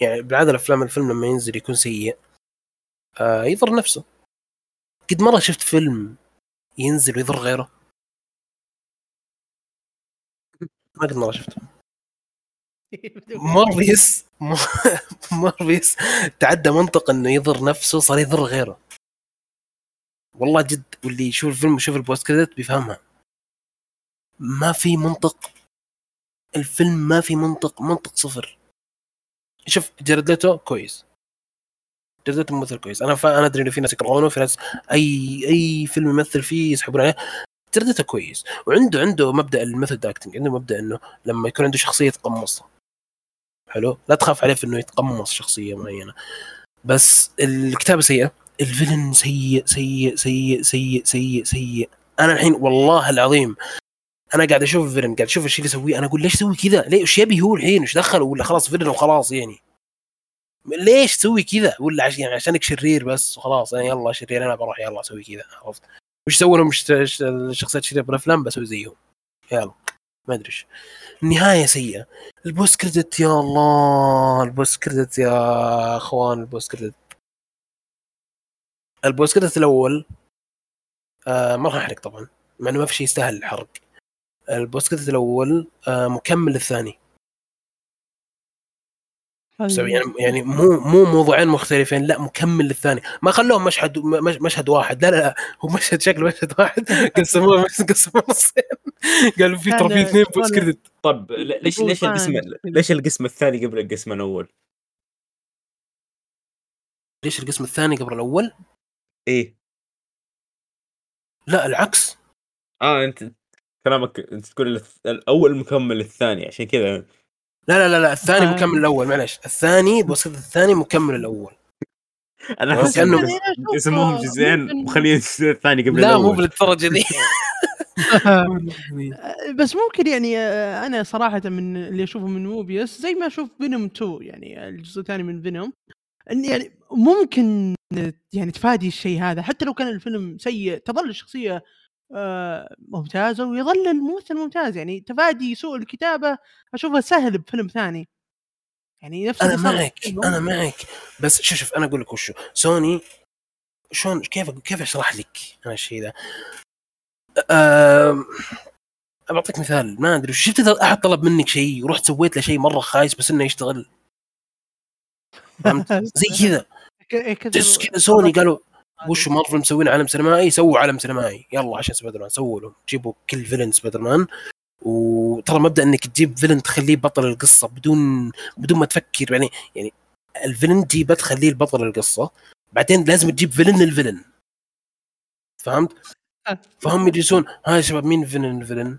يعني بالعاده الأفلام الفيلم لما ينزل يكون سيء آه يضر نفسه. قد مرة شفت فيلم ينزل ويضر غيره. ما قد مرة شفته. موربيس موربيس تعدى منطق إنه يضر نفسه صار يضر غيره. والله جد واللي يشوف الفيلم ويشوف ال post credit بيفهمها. ما في منطق. الفيلم ما في منطق منطق صفر. شوف جارد ليتو كويس. ليتو ممثل كويس. أنا. أنا أدري إنه في ناس يكرهونه في ناس أي أي فيلم يمثل فيه يسحبون عليه. ليتو كويس. وعنده عنده مبدأ ال method acting عنده مبدأ إنه لما يكون عنده شخصية يتقمصها حلو؟ لا تخاف عليه في إنه يتقمص شخصية معينة. بس الكتابة سيئة. ال villain سيء سيء سيء سيء سيء سيء. أنا الحين والله العظيم أنا قاعد أشوف ال villain قاعد أشوف الشيء اللي يسويه. أنا أقول ليش يسوي كذا؟ ليش يبي هو الحين؟ إيش دخله؟ ولا خلاص villain وخلاص يعني. ليش تسوي كذا؟ ولا عشان يعني عشانك شرير بس وخلاص يعني يلا شرير أنا بروح يلا أسوي كذا عرفت؟ وش سووا لهم الش- الش- الشخصيات الشريرة بالافلام بسوي زيهم. يلا ما أدري إيش. النهاية سيئة. ال post credit يا الله ال post credit يا أخوان ال post credit. البوست كريدت الأول آه ما راح أحرق طبعا مع إنه ما في شيء يستاهل الحرق. البوس كريدت الأول آه مكمل للثاني بس يعني يعني مو مو موضوعين مختلفين لا مكمل للثاني. ما خلوهم مشهد مش- مشهد واحد لا لا لا هو مشهد شكله مشهد واحد. قسموه قسموه نصين. قالوا في ترى في اثنين بوس شغل- كريدت طب ليش ليش القسم. ليش القسم الثاني قبل القسم الأول؟ ليش القسم الثاني قبل الأول؟ إيه. لا العكس. آه أنت كلامك أنت تقول الأول مكمل للثاني عشان كذا لا لا لا لا الثاني آه. مكمل الأول معلش. الثاني بوس كريدت الثاني مكمل الأول. أنا بس أحس انه قسموهم جزئين. وخلينا الجزء الثاني قبل لا مو بالدرجة ذي بس ممكن يعني آه، أنا صراحة من اللي أشوفه من موبيوس زي ما أشوف فينوم 2 يعني الجزء الثاني من فينوم إن يعني ممكن يعني تفادي الشيء هذا. حتى لو كان الفيلم سيء تظل الشخصية ممتازه ويظل الممثل ممتاز. يعني تفادي سوء الكتابة أشوفها سهل بفيلم ثاني. يعني نفس أنا معك. أنا معك. بس شوف شوف أنا أقول لك وشو. سوني شلون كيف كيف أشرح لك أنا الشيء ذا أم... بعطيك مثال. ما أدري شفت اذا أحد طلب منك شيء ورحت سويت له شيء مرة خايس بس إنه يشتغل؟ زي كذا. تحس كذا سوني قالوا وش مارفل مسوين عالم سينمائي؟ سووا عالم سينمائي. يلا عشان سبايدر مان سووا له جيبوا كل villain سبايدر مان وترى مبدأ إنك تجيب villain تخليه بطل القصة بدون بدون ما تفكر. يعني يعني ال villain تجيبه تخليه البطل القصة. بعدين لازم تجيب villain لل villain فهمت؟ فهم يجلسون ها يا شباب مين villain ال villain؟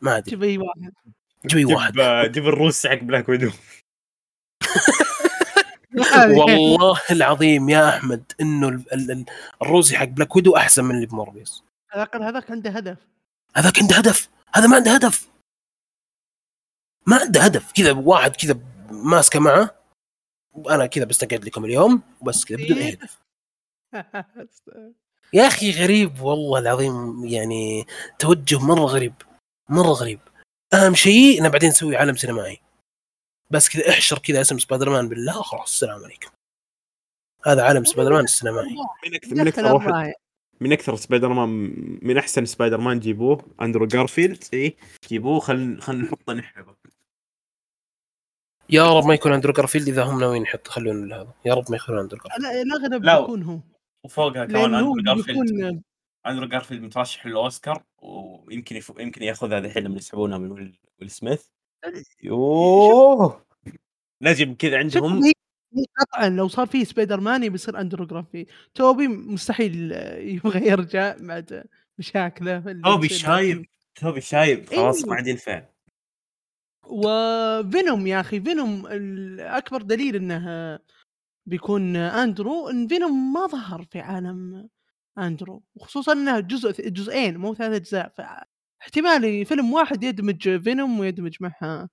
ما أدري. جيب أي واحد. جيب أي واحد. جيب جيب الروس حق Black Widow والله العظيم يا أحمد إنه ال- ال- ال- الروسي حق Black Widow أحسن من اللي بموربيوس على الأقل هذاك عنده هدف. هذاك عنده هدف. هذا ما عنده هدف. ما عنده هدف. كذا واحد كذا ماسكه معه. وأنا كذا بستقعد لكم اليوم. وبس كذا بدون أي هدف. يا أخي غريب والله العظيم. يعني توجه مرة غريب. مرة غريب. أهم شيء إنه بعدين نسوي عالم سينمائي. بس كذا احشر كذا اسم سبايدر مان بالله خلاص السلام عليكم. هذا عالم سبايدر مان السينمائي من أكثر من أكثر واحد. من أكثر سبايدر مان من أحسن سبايدر مان جيبوه أندرو جارفيلد. إي جيبوه خل خل نحطه نحبه يا رب ما يكون أندرو جارفيلد إذا هم ناويين يحط يخلون هذا. يا رب ما يخلون أندرو جارفيلد. لا الاغلب لا. بيكون هو. وفوقها كمان أندرو جارفيلد. أندرو جارفيلد مترشح للأوسكار ويمكن يف... يمكن ياخذها الحين لما يسحبونها من ويل سميث. يوه. لازم كذا عندهم. قطعا لو صار فيه سبايدر مان بيصير أندرو جارفيلد توبي مستحيل يبغى يرجع بعد مشاكله توبي شايب توبي شايب. خلاص. ما عاد ينفع وفينوم يا أخي فينوم اكبر دليل إنه بيكون اندرو إن فينوم ما ظهر في عالم اندرو وخصوصا إنه جزء جزئين مو ثلاث أجزاء فاحتمال فيلم واحد يدمج فينوم ويدمج معها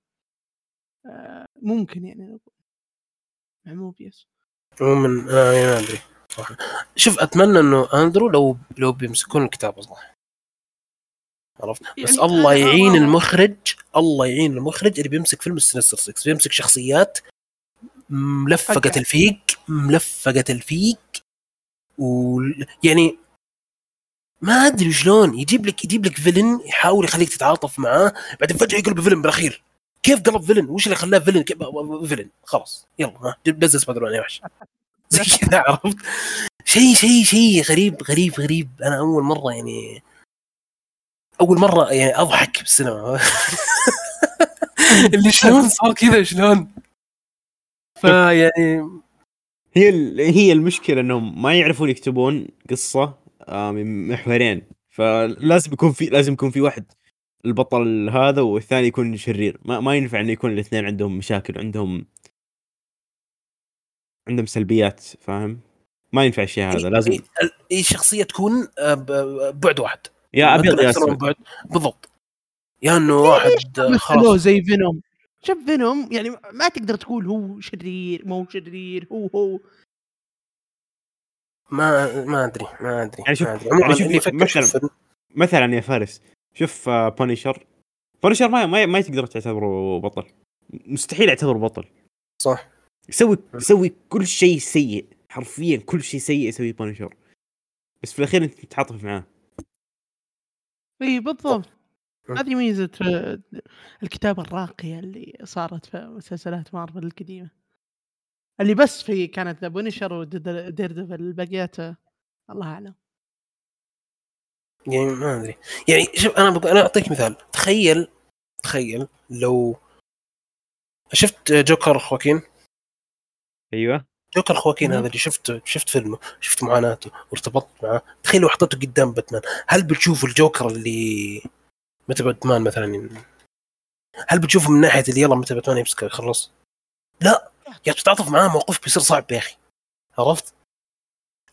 آه، ممكن يعني نقول مع موربيس عموما أنا يعني ما أدري صراحة. شوف أتمنى إنه أندرو لو لو بيمسكون الكتابه صح عرفت؟ بس يعني الله يعين آه. المخرج الله يعين المخرج اللي بيمسك فيلم السنستر 6 بيمسك شخصيات ملفقة. الفيق ملفقة الفيق و يعني ما أدري شلون يجيب لك يجيب لك فيلن يحاول يخليك تتعاطف معاه بعدين فجأة يقلب فيلن بالأخير كيف قلب فيلن؟ وش اللي خلاه فيلن؟ فيلن خلاص يلا ها نزل سبايدر مان يا وحش زي كذا عرفت؟ شيء شيء شيء غريب غريب غريب أنا أول مرة يعني أول مرة يعني أضحك بالسينما اللي شلون صار كذا شلون؟ فيعني هي هي المشكلة إنهم ما يعرفون يكتبون قصة من محورين. فلازم يكون في لازم يكون في واحد البطل هذا والثاني يكون شرير. ما, ما ينفع إنه يكون الاثنين عندهم مشاكل عندهم عندهم سلبيات فاهم؟ ما ينفع الشيء هذا لازم اي شخصية تكون آه، بعد واحد. يا أبيض يا اسود بعد. بالضبط. يا إنه واحد آه، مثلوه خلاص. زي فينوم؟ شوف فينوم يعني ما تقدر تقول هو شرير مو شرير هو هو. ما ما أدري ما أدري يعني شوف- ما أدري. يعني شوف مثلاً- مثلا يا فارس شوف بانيشر بانيشر ما ما, ما تقدر تعتبره بطل. مستحيل يعتبره بطل. صح. يسوي يسوي كل شيء سيء. حرفيا كل شيء سيء يسويه بانشر بس في الأخير أنت تتعاطف معاه. إي بالضبط. هذه ميزة آه، الكتابة الراقية اللي صارت في مسلسلات مارفل القديمة. اللي بس في كانت The Punisher و Daredevil آه، الله أعلم. يعني ما أدري. يعني شوف أنا بق... أنا أعطيك مثال. تخيل تخيل لو شفت جوكر خواكين؟ أيوه. جوكر خواكين مم. هذا اللي شفته شفت فيلمه شفت معاناته وارتبطت معاه تخيل لو حطيته قدام باتمان. هل بتشوف الجوكر اللي متى باتمان مثلا هل بتشوفه من ناحية اللي يلا متى باتمان يمسكه يخلص؟ لا. يا أخي بتتعاطف معاه موقف بيصير صعب يا أخي. عرفت؟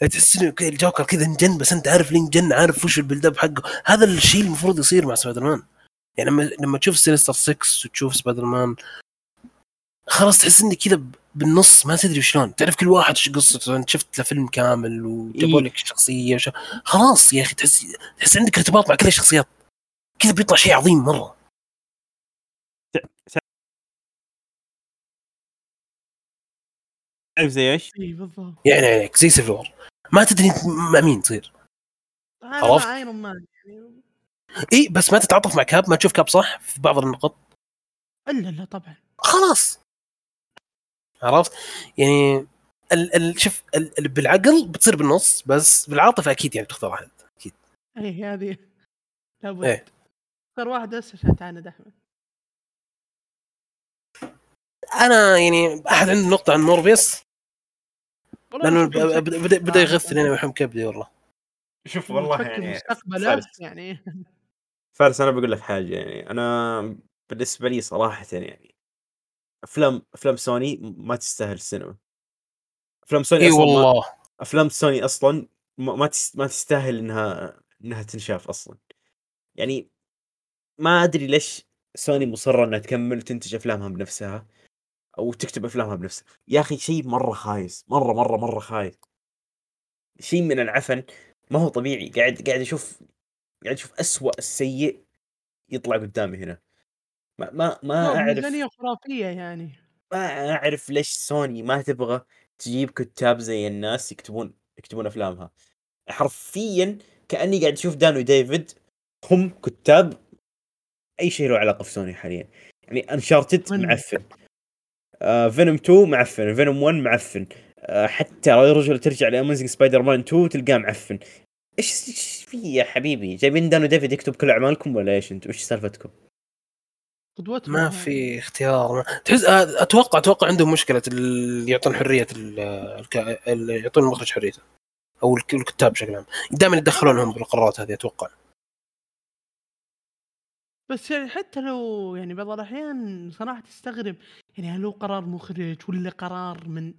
تحس انه الجوكر كذا انجن بس أنت عارف ليه انجن عارف وش ال build up حقه. هذا الشيء المفروض يصير مع سبايدر مان يعني لما لما تشوف Sinister 6 وتشوف سبايدر مان خلاص تحس انك كذا بالنص ما تدري شلون. تعرف كل واحد إيش قصته؟ انت شفت له فيلم كامل وجابوا إيه. لك شخصية وش... خلاص يا أخي تحس تحس عندك ارتباط مع كل الشخصيات. كذا بيطلع شيء عظيم مرة. تعرف زي إيش؟ اي بالضبط. يعني عليك زي Civil War ما تدري إنت مع مين تصير. أنا عرفت؟ مع ايرون مان يعني. اي بس ما تتعاطف مع كاب ما تشوف كاب صح؟ في بعض النقط. إلا لا طبعا. خلاص. عرفت؟ يعني ال ال شوف ال ال بالعقل بتصير بالنص بس بالعاطفة أكيد يعني تختار احد أكيد. اي هذه لابد. إيه. اختار واحد بس عشان تعاند أحمد. أنا يعني أحد عنده نقطة عن موربيس لأنه بدا بدا آه، يغثني أنا ويحم كبدي والله. شوف تفكر مستقبله فارس. يعني. فارس أنا بقول لك حاجة يعني أنا بالنسبة لي صراحة يعني أفلام أفلام سوني ما تستاهل السينما. أفلام سوني إي أصلا ما- والله. أفلام سوني أصلا ما ما تستاهل إنها إنها تنشاف أصلا. يعني ما أدري ليش سوني مصرة إنها تكمل وتنتج أفلامها بنفسها. أو تكتب أفلامها بنفسها. يا أخي شيء مرة خايس مرة مرة مرة خايس. شيء من العفن ما هو طبيعي. قاعد قاعد أشوف قاعد أشوف أسوأ السيء يطلع قدامي هنا. ما ما ما أعرف خرافية يعني. ما أعرف ليش سوني ما تبغى تجيب كتاب زي الناس يكتبون يكتبون أفلامها. حرفيا كأني قاعد أشوف دان وديفيد هم كتاب أي شيء له علاقة في سوني حاليا. يعني Uncharted معفن. فينوم 2 معفن فينوم 1 معفن. آه حتى رجل ترجع ل Amazing Spider-Man 2 تلقاه معفن. إيش إيش في يا حبيبي؟ جايبين دان وديفيد يكتب كل أعمالكم ولا إيش أنتم؟ إيش سالفتكم؟ قدوتهم ما. في اختيار. تحس آه، أتوقع أتوقع عندهم مشكلة اللي يعطون حرية ال- الك- اللي يعطون المخرج حريته. أو الك- الكتاب بشكل عام. دائما يتدخلونهم بالقرارات هذه أتوقع. بس يعني حتى لو يعني بعض الأحيان صراحة تستغرب يعني هل هو قرار مخرج ولا قرار من؟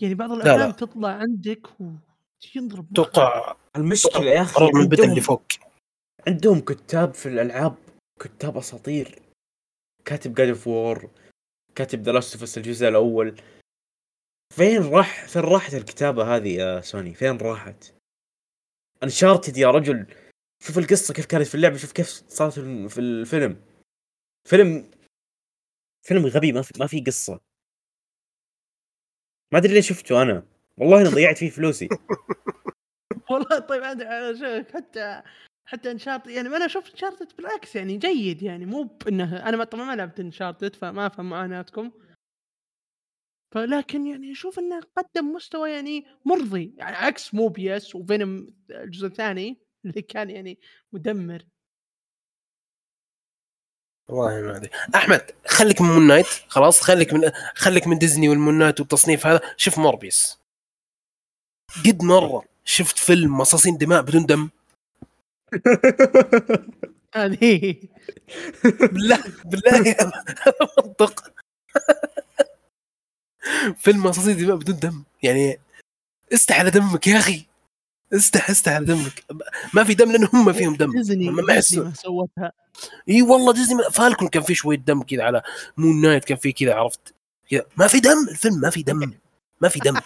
يعني بعض الافلام لا. تطلع عندك وتنضرب مخك. أتوقع المشكلة يا أخي قرار من البدء اللي عندهم, فوق. عندهم كتاب في الألعاب كتاب أساطير. كاتب God of War كاتب The Last of الجزء الأول. فين راح فين راحت الكتابة هذه يا سوني؟ فين راحت؟ Uncharted يا رجل. شوف القصة كيف كانت في اللعبة شوف كيف صارت في الفيلم. فيلم فيلم غبي ما في ما في قصة. ما أدري ليش شفته أنا. والله أنا ضيعت فيه فلوسي. والله طيب حتى حتى Uncharted يعني أنا أشوف Uncharted بالعكس يعني جيد يعني مو بإنه أنا طبعا ما لعبت Uncharted فما أفهم معاناتكم. فلكن يعني أشوف إنه قدم مستوى يعني مرضي يعني عكس موربيس وفينوم الجزء الثاني. اللي كان يعني مدمر. والله ما أدري. أحمد خليك من مون نايت خلاص؟ خليك من خليك من ديزني والمون نايت والتصنيف هذا. شوف موربيس قد مرة شفت فيلم مصاصين دماء بدون دم؟ هذه. بالله بالله هذا منطق. فيلم مصاصين دماء بدون دم. يعني استح على دمك يا أخي. استح استح على دمك. ما في دم لأن هم فيهم دم. ديزني ما- سوتها. إي والله ديزني فالكون كان فيه شوية دم كذا على مون نايت كان فيه كذا عرفت؟ كذا. ما في دم الفيلم ما في دم. ما في دم.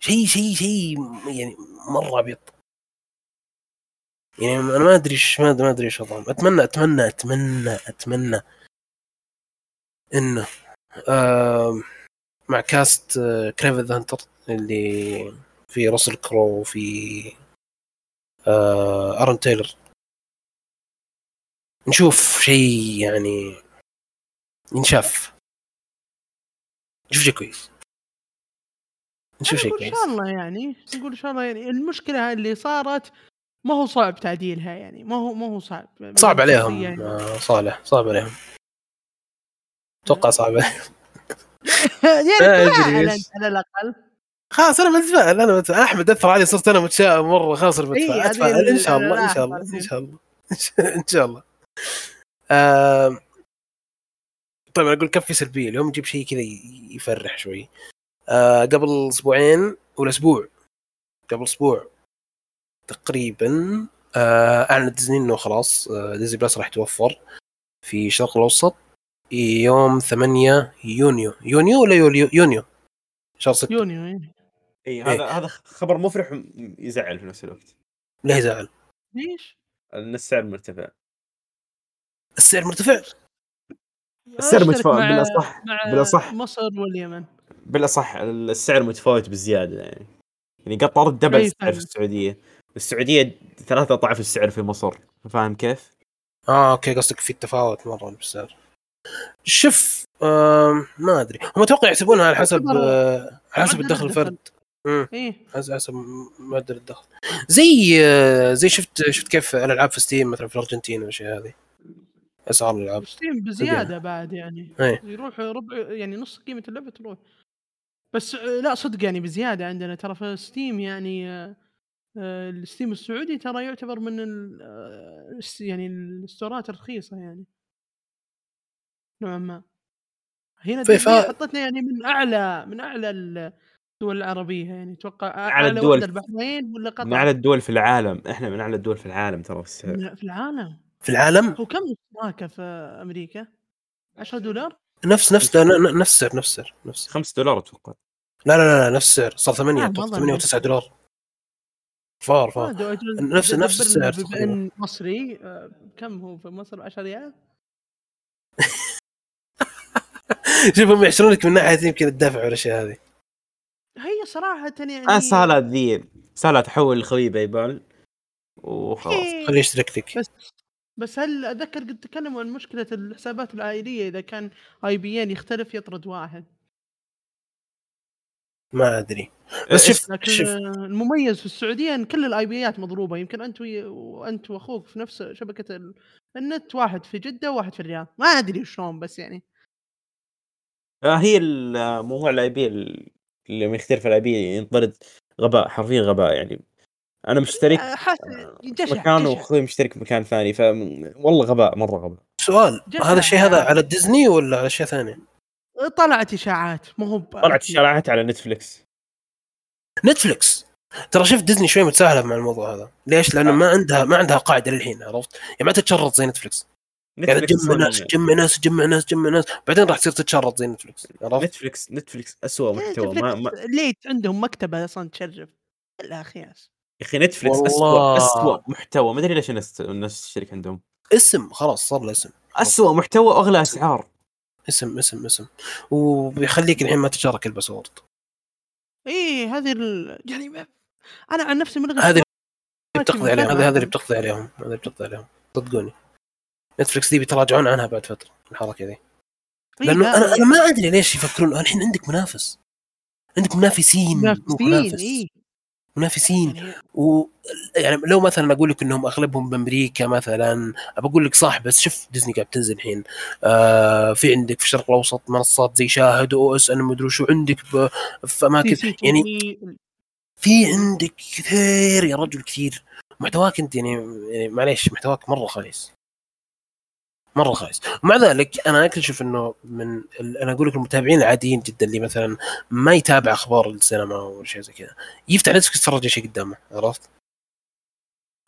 شيء شيء شيء يعني مرة عبيط يعني أنا ما أدري إيش ما ادري ما أدري إيش اظن اتمنى اتمنى اتمنى أتمنى إنه آه مع كاست آه كريفن هانتر اللي في راسل كرو وفي آه آرون تايلر. نشوف شيء يعني ينشاف. نشوف شيء كويس. نشوف شيء نقول إن كويس. شاء الله يعني نقول إن شاء الله يعني المشكلة اللي صارت ما هو صعب تعديلها يعني ما هو ما هو صعب. صعب عليهم يعني. آه صالح صعب عليهم. أتوقع صعب. عليهم يعني على الأقل. خلاص أنا متفائل أنا متفائل أحمد أثر علي صرت أنا متشائم مرة. خلاص أنا إي، متفائل هذه اتفائل إن شاء ال- الله إن شاء الله إن شاء الله. إن شاء الله. طيب أنا أقول كم في سلبية. اليوم نجيب شيء كذا يفرح شوي. آه، قبل أسبوعين ولا أسبوع. قبل أسبوع. تقريبا آه، أعلن ديزني إنه خلاص آه، ديزني بلس راح توفر في الشرق الأوسط يوم 8 يونيو. يونيو ولا يوليو؟ يونيو. شهر 6 يونيو إيه. إي هذا هذا خبر مفرح ويزعل في نفس الوقت. لا يزعل. ليش؟ ان السعر مرتفع. السعر مرتفع. السعر متفاوت مع بالأصح مع بالأصح. مصر واليمن. بالأصح السعر متفاوت بزيادة يعني. يعني قد طارت double السعر في. السعودية. السعودية ثلاثة أضعاف السعر في مصر. فاهم كيف؟ آه أوكي قصدك في تفاوت مرة بالسعر. شوف آم، ما أدري. هم أتوقع يحسبونها على حسب آه، على حسب الدخل. الفرد. امم إيه. حسب حسب معدل الدخل. زي آه، زي شفت شفت كيف الالعاب في ستيم مثلا في الأرجنتين والأشياء هذه. أسعار الألعاب. ستيم بزيادة بعد يعني. إيه. يروح ربع يعني نص قيمة اللعبة تروح. بس آه، لا صدق يعني بزيادة عندنا. ترى في ستيم يعني آه، الستيم السعودي ترى يعتبر من ال يعني ال stores ات الرخيصة يعني. نوعا ما. هنا حطتنا يعني من اعلى من أعلى الدول العربية يعني أتوقع أعلى الدول. البحرين ولا قطر؟ من أعلى الدول في العالم إحنا من أعلى الدول في العالم ترى في السعر في العالم. في العالم؟ هو كم اشتراكه في أمريكا؟ 10 دولار؟ نفس نفس نفس السعر نفس السعر نفس 5 دولار أتوقع. لا لا لا, لا نفس السعر. صار 8 آه، أتوقع والله 8 و9 دولار. فار آه، فار أجل- نفس- نفس السعر بما مصري آه، كم هو في مصر؟ 10 ريال؟ شوف هم يحشرونك من ناحية يمكن الدفع والأشياء هذه. هي صراحة يعني أنا سهلات ذي سهلات احول لخوي بايبال وخلاص. إيه، خليه يشترك لك بس بس هل اتذكر قد تكلموا عن مشكلة الحسابات العائلية؟ إذا كان IP إن يختلف يطرد واحد. ما أدري. بس شوف آه، المميز في السعودية إن كل ال IP ات مضروبة. يمكن أنت وي- وأنت وأخوك في نفس شبكة ال- النت واحد في جدة وواحد في الرياض. ما أدري شلون بس يعني. آه، هي ال- موضوع ال IP لما يختلف ال IP ينطرد غباء حرفيا غباء يعني أنا مشترك آه، جشع مكان. وأخوي مشترك مكان ثاني ف والله غباء مرة غباء سؤال جشع. هذا الشيء هذا على ديزني ولا على اشياء ثانية؟ طلعت إشاعات ما هو طلعت إشاعات على نتفلكس نتفلكس ترى شفت ديزني شوي متساهلة مع الموضوع هذا ليش؟ لأنه آه. ما عندها ما عندها قاعدة للحين عرفت؟ يعني ما تتشرط زي نتفلكس نتفلكس تجمع ناس تجمع ناس تجمع ناس تجمع ناس. بعدين راح تصير تتشرط زي نتفلكس عرفت؟ نتفلكس نتفلكس اسوء محتوى. ما, ما ليت عندهم مكتبة أصلا تشرف. الاخياس يا أخي. نتفلكس اسوء. اسوء محتوى. ما أدري ليش الناس الناس تشترك عندهم. اسم خلاص صار له اسم. اسوء محتوى واغلى أسعار. اسم اسم اسم. وبيخليك الحين ما تتشارك ال password. اي هذه ال... يعني ما... أنا عن نفسي ملغي هذه اللي بتقضي عليهم من هذا هذا اللي. بتقضي عليهم هذا اللي بتقضي عليهم. صدقوني. نتفلكس دي بيتراجعون عنها بعد فترة الحركة ذي إي لأنه لا، أنا أنا ما أدري ليش يفكرون الحين عندك منافس. عندك منافسين منافسين منافس. اي منافسين. يعني و يعني لو مثلا أقول لك إنهم أغلبهم بأمريكا مثلا بقول لك صح بس شوف ديزني قاعد تنزل الحين. آه في عندك في الشرق الأوسط منصات زي شاهد OSN مدري شو عندك ب- في اماكن يعني يعني في. عندك كثير يا رجل كثير. محتواك أنت يعني, يعني معليش محتواك مرة خايس مرة خايس. ومع ذلك أنا أكتشف إنه من ال- أنا أقول لك المتابعين العاديين جدا اللي مثلا ما يتابع أخبار السينما أو شيء زي كذا يفتح نتفلكس يتفرج شيء قدامه عرفت؟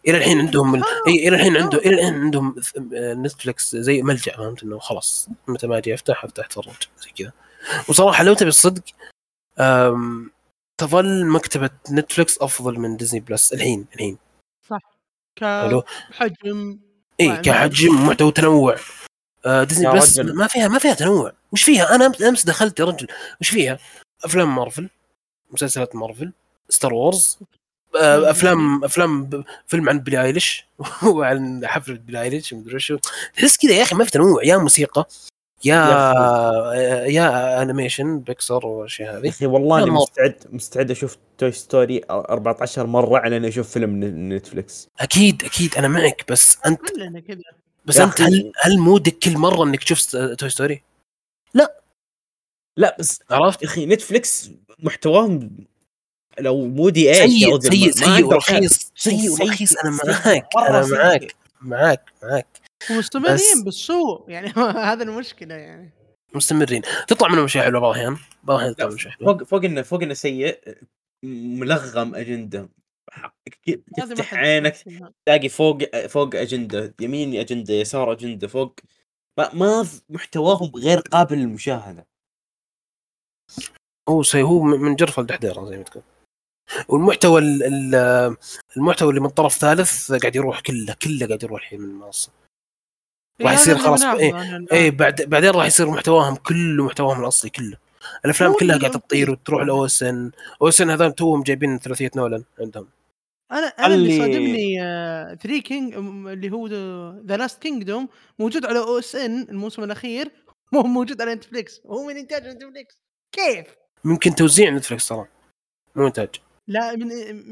إلى الحين عندهم ال... إي إلى الحين عنده إلى الحين عندهم نتفلكس زي ملجأ فهمت؟ إنه خلاص متى ما أجي أفتح أفتح أتفرج زي كذا. وصراحة لو تبي الصدق أم... تظل مكتبة نتفلكس أفضل من ديزني بلس الحين الحين. حلو كحجم اي. كحجم محتوى تنوع. آه ديزني يا بلس رجل. ما فيها ما فيها تنوع. وش فيها؟ أنا أمس- أمس دخلت يا رجل. وش فيها؟ أفلام مارفل. مسلسلات مارفل. ستار وورز آه، افلام أفلام ب- فيلم عن بيلي آيليش. وعن حفلة بيلي آيليش مدري شو. تحس كذا يا أخي ما في تنوع. يا موسيقى. يا يا يا animation بيكسار والأشياء يا هذه أخي والله أنا مرة. مستعد مستعد أشوف توي ستوري 14 مرة على أني أشوف فيلم نتفلكس أكيد أكيد أنا معك بس أنت كلنا كذا بس يا أنت. هل هل مودك كل مرة إنك تشوف توي ستوري؟ لا بس عرفت؟ يا أخي نتفلكس محتواهم لو مودي إيش يا سيء سيء سيء. ورخيص سيء سيء- ورخيص أنا معاك أنا. معاك معاك معاك ومستمرين بس- بالسوء يعني هذا المشكلة يعني. مستمرين. تطلع منهم اشياء حلوة بعض الاحيان بعض الاحيان تطلع منهم اشياء حلوة فوق فوق إنه فوق إنه سيء ملغم أجندة. تفتح عينك. تلاقي فوق فوق أجندة يمين أجندة يسار أجندة فوق. ما, ما محتواهم غير قابل للمشاهدة. هو سي هو من من جرف الدحديره زي ما تقول. والمحتوى ال- ال- المحتوى اللي من طرف ثالث قاعد يروح كله كله قاعد يروح الحين من المنصة. راح إيه، يصير هذا خلاص إيه، الآن. إيه بعد بعدين راح يصير محتواهم كله محتواهم الأصلي كله الأفلام كلها قاعدة تطير. وتروح ال OSN أو OSN هذول توهم جايبين ثلاثية نولان عندهم أنا أنا اللي صادمني The King اللي هو The Last Kingdom موجود على OSN الموسم الأخير مو موجود على نتفليكس هو من إنتاج نتفليكس كيف؟ ممكن توزيع نتفلكس ترى مو إنتاج لا من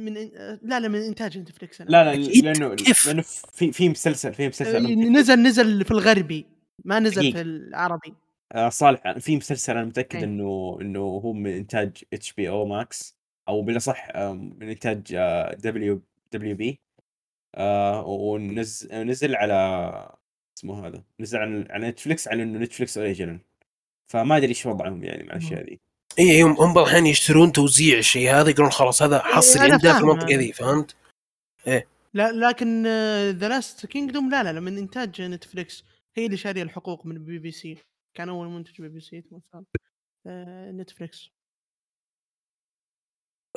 من لا لا من إنتاج نتفليكس أنا. لا لا. لأنه كيف؟ لأنه في في مسلسل في مسلسل نزل نزل في الغربي ما نزل. في العربي آه، صالح في مسلسل أنا متأكد إيه. إنه إنه هو من إنتاج HBO Max أو بالأصح آه، من إنتاج WWB ونزل نزل على اسمه هذا نزل على على نتفلكس على إنه نتفلكس original فما أدري إيش وضعهم يعني مع الأشياء ذي اي إيه، هم هم بعض الاحيان يشترون توزيع الشيء هذا يقولون خلاص هذا حصري أنا عندنا في فاهم. المنطقة. ذي فهمت؟ لا لكن The Last Kingdom لا لا لا من إنتاج نتفليكس هي اللي شارية الحقوق من بي بي سي. كان أول منتج بي بي سي آه،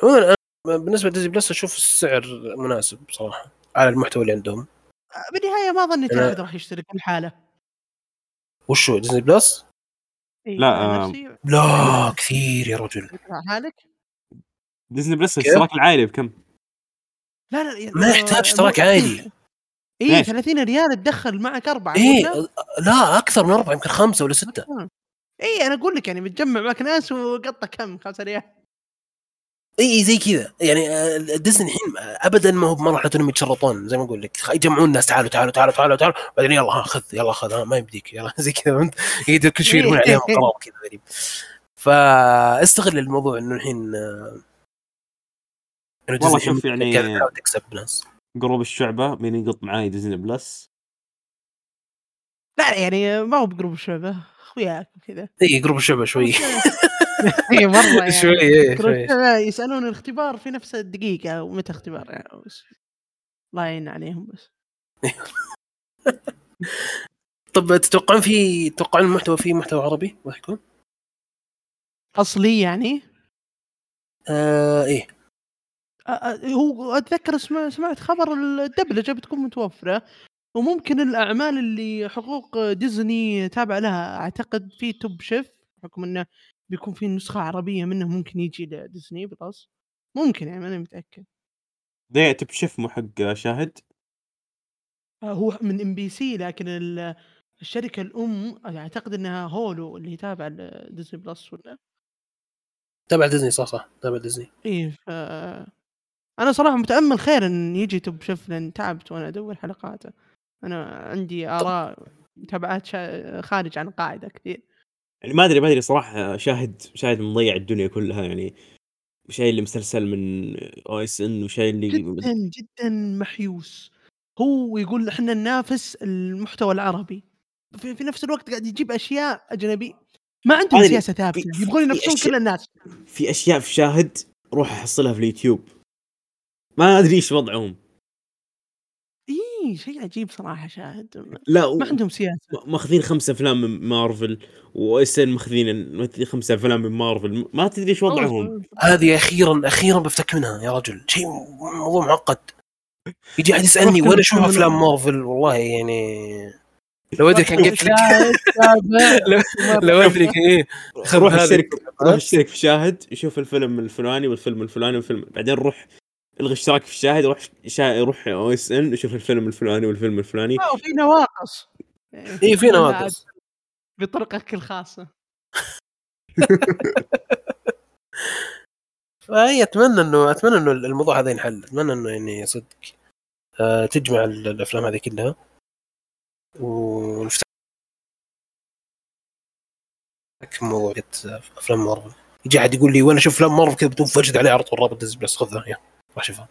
عموما أنا بالنسبة لديزني بلس أشوف السعر مناسب بصراحة على المحتوى اللي عندهم. آه، بالنهاية ما ظنيت أحد راح يشترك الحاله وشو ديزني بلس؟ إيه لا، آه، لا كثير يا رجل حالك ديزني بلس؟ الاشتراك العائلي بكم؟ لا لا ما يحتاج اشتراك عائلي اي ليش؟ 30 ريال تدخل معك أربعة ولا؟ لا أكثر من أربعة يمكن خمسة ولا ستة اي أنا أقول لك يعني بتجمع معك ناس وقطة كم 5 ريال إي زي كذا. يعني آه، ديزني الحين ابدا ما هو بمرحله انهم يتشرطون زي ما أقول لك. يجمعون الناس تعالوا تعالوا تعالوا تعالوا تعالوا. بعدين يلا ها خذ يلا خذ ها ما يمديك يلا زي كذا فهمت؟ يقدر كل شوي يرمون عليهم قرار كذا غريب. فاستغل الموضوع إنه الحين آه، إنه والله ديزني شوف يعني- تكسب ناس. group الشعبة مين يقط معاي ديزني بلس؟ لا يعني ما هو ب group الشعبة أخوياك وكذا. إي group الشعبة شوي. اي مرة يعني شوي إيه، group شوي. الشعبة يسألون الاختبار في نفس الدقيقة ومتى اختبار يعني بس الله يعين عليهم بس. طب تتوقعون في تتوقعون المحتوى فيه محتوى عربي راح يكون؟ أصلي يعني؟ آه إيه. هو أتذكر سمع سمعت خبر الدبلجة بتكون متوفرة وممكن الأعمال اللي حقوق ديزني تابع لها أعتقد في Top Chef بحكم إنه بيكون في نسخة عربية منه ممكن يجي لديزني بلس. ممكن يعني ماني متأكد. ذي Top Chef مو حق شاهد؟ آه، هو من MBC لكن ال- الشركة الأم أعتقد إنها هولو اللي تابع لديزني بلس ولا؟ تابع ديزني صح صح تابع ديزني. إيه ف أنا صراحة متأمل خير إن يجي Top Chef لأن تعبت وأنا أدور حلقاته. أنا عندي آراء متابعات شا... خارج عن القاعده كثير. يعني ما أدري ما أدري صراحة شاهد شاهد مضيع الدنيا كلها يعني. شايل لي مسلسل من أو اس ان وشايل لي جدا جدا محيوس. هو يقول إحنا ننافس المحتوى العربي. في, في نفس الوقت قاعد يجيب أشياء أجنبي. ما عندهم سياسة ثابتة. يبغون ينافسون كل الناس. في أشياء في شاهد روح أحصلها في اليوتيوب. ما أدري إيش وضعهم. اي شيء عجيب صراحة شاهد لا ما عندهم سياسة. ماخذين خمسة أفلام من مارفل واس ان ماخذين خمسة أفلام من مارفل ما تدري إيش وضعهم. هذه أخيرا أخيرا بفتك منها يا رجل شيء موضوع معقد. يجي أحد يسألني وين أشوف أفلام مارفل؟ والله يعني لو ادري كان قلت لك لو, لو ادري كان إيه روح اشترك روح. اشترك في شاهد يشوف الفيلم الفلاني والفيلم الفلاني والفيلم بعدين روح الغي اشتراك في الشاهد روح شا... روح OSN وشوف الفيلم الفلاني والفيلم الفلاني. لا وفي نواقص. اي في نواقص. بطرقك الخاصة. فهي أتمنى إنه أتمنى إنه الموضوع هذا ينحل. أتمنى إنه يعني صدق آه، تجمع ال- الأفلام هذه كلها. ونفتح موضوع أفلام مارفل. يجي أحد يقول لي وأنا أشوف أفلام مارفل كذا بدون فجد عليه على طول رابط ديزني بلس خذها يا راح شوفها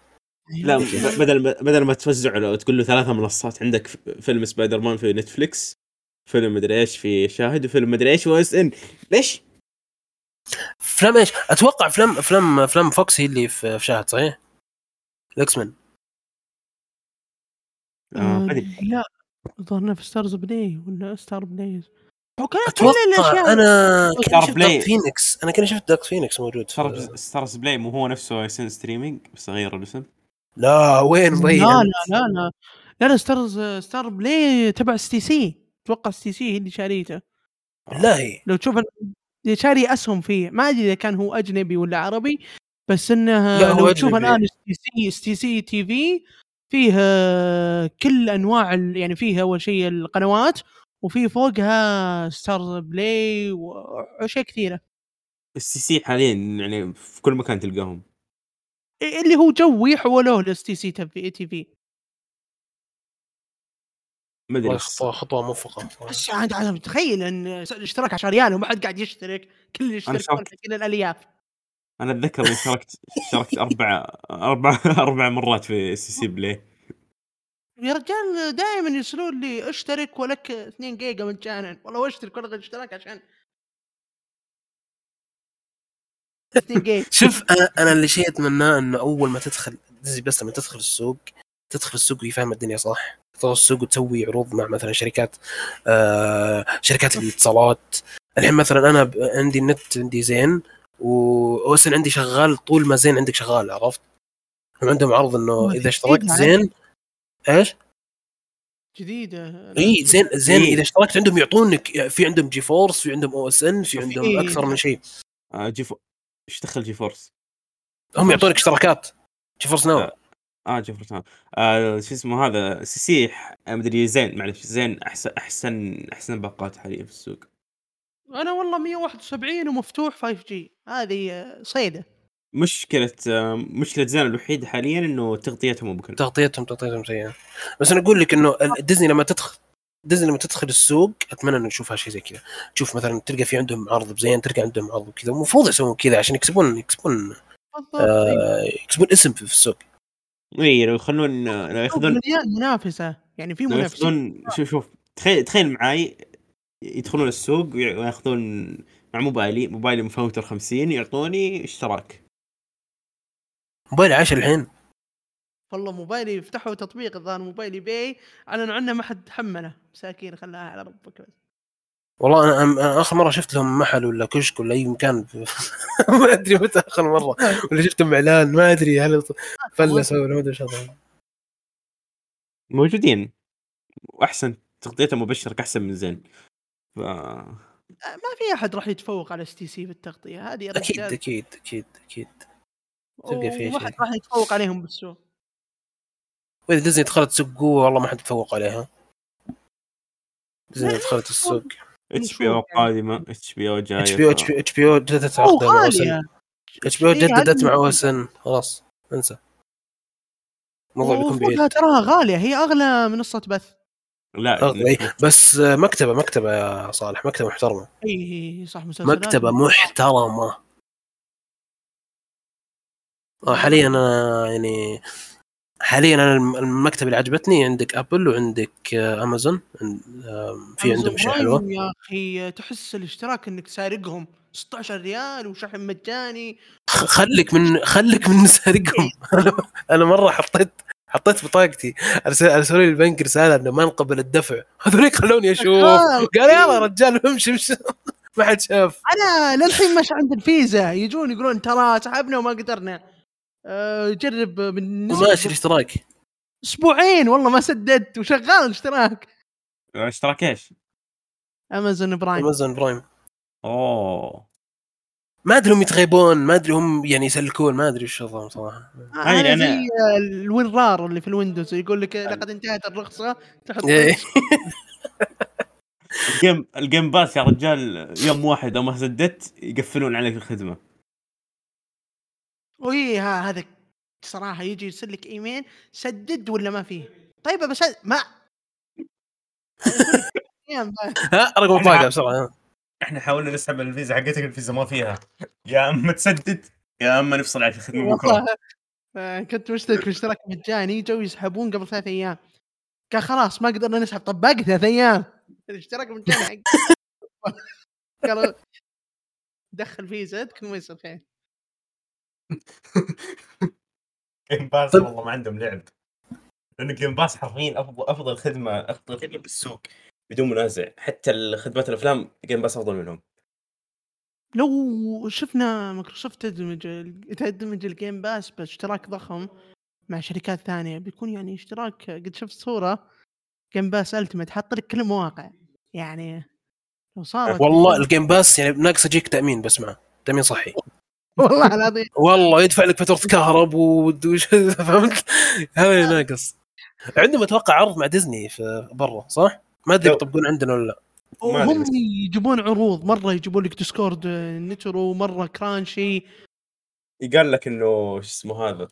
لا ب- بدل ما بدل ما توزع له تقول له ثلاثة منصات عندك فيلم سبايدر مان في نتفليكس فيلم مدري إيش في شاهد وفيلم مدري إيش OSN ليش؟ افلام إيش؟ أتوقع افلام افلام افلام فوكس هي اللي في في شاهد صحيح؟ ال X-Men آه،. آه، لا ظهرنا في ستارز بلاي ولا ستار بلايز هو كان كل أتوقع الاشياء أنا ستار كنت شفت بلاي. Dark فينيكس أنا كنت شفت Dark Phoenix موجود ستار في... ستارز بلاي مو هو نفسه ان streaming بس غير الاسم. لا وين لا مبين لا لا لا. لا لا ستارز ستار بلاي تبع اس تي سي أتوقع اس تي سي هي اللي شاريته. بالله لو تشوف اللي شاري أسهم فيه ما أدري إذا كان هو أجنبي ولا عربي بس إنه لا، لو تشوف. الآن اس تي سي اس تي سي تي في فيه كل أنواع ال- يعني فيه أول شيء القنوات وفي فوقها ستار بلاي وأشياء كثيرة. ال STC حاليا يعني في كل مكان تلقاهم. اللي هو جوي حولوه ل STC TV ما أدري. خطوه خطوة موفقة. بس عاد عاد تخيل إن الاشتراك 10 ريال وما حد قاعد يشترك. كل اللي شاركت. كل الألياف. أنا أتذكر إني اشتركت اشتركت أربع أربع أربع مرات في STC Play يا رجال دائما يرسلون لي اشترك ولك 2 جيجا مجانا والله واشترك والغي الاشتراك عشان 2 جيجا. شوف أنا أنا اللي شيء أتمناه إنه أول ما تدخل ديزني بس لما تدخل السوق تدخل السوق وهي فاهمه الدنيا صح. تدخل السوق وتسوي عروض مع مثلا شركات آه شركات الاتصالات. الحين مثلا أنا عندي النت عندي زين وأوسن عندي شغال طول ما زين عندك شغال عرفت؟ هم عندهم عرض إنه إذا اشتركت زين إيش؟ جديدة. إي زين زين. إيه. إذا اشتركت عندهم يعطونك في عندهم جي فورس في عندهم أو اس ان في عندهم في- أكثر من شيء. آه جي فو... إيش دخل جي فورس؟ هم يعطونك اشتراكات. جي فورس ناو آه. آه جي فورس آه شو اسمه هذا؟ سي سي ح- مدري زين معلش زين. احسن أحسن أحسن باقات حاليا في السوق. أنا والله 171 ومفتوح 5 جي هذه آه، صيدة. مشكلة مشكلة زين الوحيدة حاليا إنه تغطيتهم مو بكل تغطيتهم تغطيتهم سيئة. بس أنا أقول لك إنه ديزني لما تدخل ديزني لما تدخل السوق أتمنى إنه نشوفها شيء زي كذا. تشوف مثلا تلقى في عندهم عرض بزين تلقى عندهم عرض كذا. المفروض يسوون كذا عشان يكسبون يكسبون أيوة. آه يكسبون اسم في في السوق. إي لو يخلون لو ياخذون مليان منافسة. يعني في لو منافسين. ياخذون شوف شوف تخيل تخيل معاي يدخلون السوق وياخذون مع موبايلي موبايلي مفوتر 50 يعطوني اشتراك. موبايل 10 الحين. والله موبايلي فتحوا تطبيق الظاهر موبايلي باي اعلنوا عنه ما حد حمله. مساكين خلاها على ربك بس. والله أنا آخر مرة شفت لهم محل ولا كشك ولا أي مكان. ما أدري متى آخر مرة. ولا شفتهم اعلان ما أدري هل فلسوا ولا ما أدري إيش موجودين. واحسن تغطيته مبشرك أحسن من زين. ف ما في أحد راح يتفوق على STC بالتغطيه هذه يا أكيد أكيد أكيد أكيد. تلقى فيها وما حد شيء. راح يتفوق عليهم بالسوق. وإذا ديزني دخلت سوق قوة والله ما حد يتفوق عليها. ديزني دخلت السوق. HBO يعني. قادمة HBO جاية إتش بي أو إتش بي أو جددت عقدها مع OSN. HBO إيه، جددت مع. OSN. خلاص انسى. الموضوع بيكون بعيد. تراها غالية. هي أغلى منصة بث. لا أغلى، إيه. بس مكتبة مكتبة يا صالح مكتبة محترمة. اي صح مسلسلات. مكتبة محترمة. حاليا أنا يعني حاليا أنا الم- المكتبه اللي عجبتني عندك ابل وعندك آه، امازون في عندهم اشياء برايم حلوة يا أخي. تحس الاشتراك إنك سارقهم. 16 ريال وشحن مجاني. خليك من خليك من سارقهم. أنا مرة حطيت حطيت بطاقتي. ارسل أرسلوا لي البنك رسالة إنه ما نقبل الدفع. هذوليك خلوني أشوف. آه، قال يلا رجال امشي امشي. ما حد شاف. أنا للحين مش عند الفيزا. يجون يقولون ترى سحبنا وما قدرنا. جرب من وماشي الاشتراك أسبوعين والله ما سددت وشغال الاشتراك اشتراك إيش؟ امازون برايم امازون برايم أوه. ما أدري هم يتغيبون ما أدري هم يعني يسلكون ما أدري وش وضعهم صراحة. هاي أنا أنا- زي ال WinRAR اللي في الويندوز يقول لك لقد انتهت الرخصة تحط إيه. ال Game ال Game Pass يا رجال يوم واحد لو ما سددت يقفلون عليك الخدمة. وي ها هذا صراحة يجي يرسل لك إيميل سدد ولا ما فيه؟ طيب بس ما ها رقم بطاقه بسرعة إحنا حاولنا نسحب الفيزا حقتك الفيزا ما فيها. يا أما تسدد يا أما نفصل عليك الخدمه بكرة. والله آه، كنت مشترك في اشتراك مجاني جو يسحبون قبل ثلاث أيام. قال خلاص ما قدرنا نسحب. طب باقي ثلاث أيام. الاشتراك مجاني قالوا دخل فيزتك ما يصير خير. Game Pass طيب. والله ما عندهم لعب. لأن Game Pass حرفيا افضل أفضل خدمه أفضل خدمة بالسوق بدون منازع. حتى خدمات الأفلام Game Pass أفضل منهم. لو شفنا مايكروسوفت تدمج تدمج ال Game Pass باشتراك ضخم مع شركات ثانية بيكون يعني اشتراك قد شفت صورة Game Pass Ultimate حاط لك كل المواقع. يعني لو صارت والله ال Game Pass يعني ناقص يجيك تأمين بس معه. تأمين صحي. والله العظيم. والله يدفع لك فتره كهرب وش فهمت؟ هذا اللي ناقص. عندهم أتوقع عرض مع ديزني في برا صح؟ ما أدري يطبقون عندنا ولا لا. هم. يجيبون عروض مرة يجيبون لك Discord آه، Nitro مرة Crunchy يقال لك إنه شو اسمه هذا؟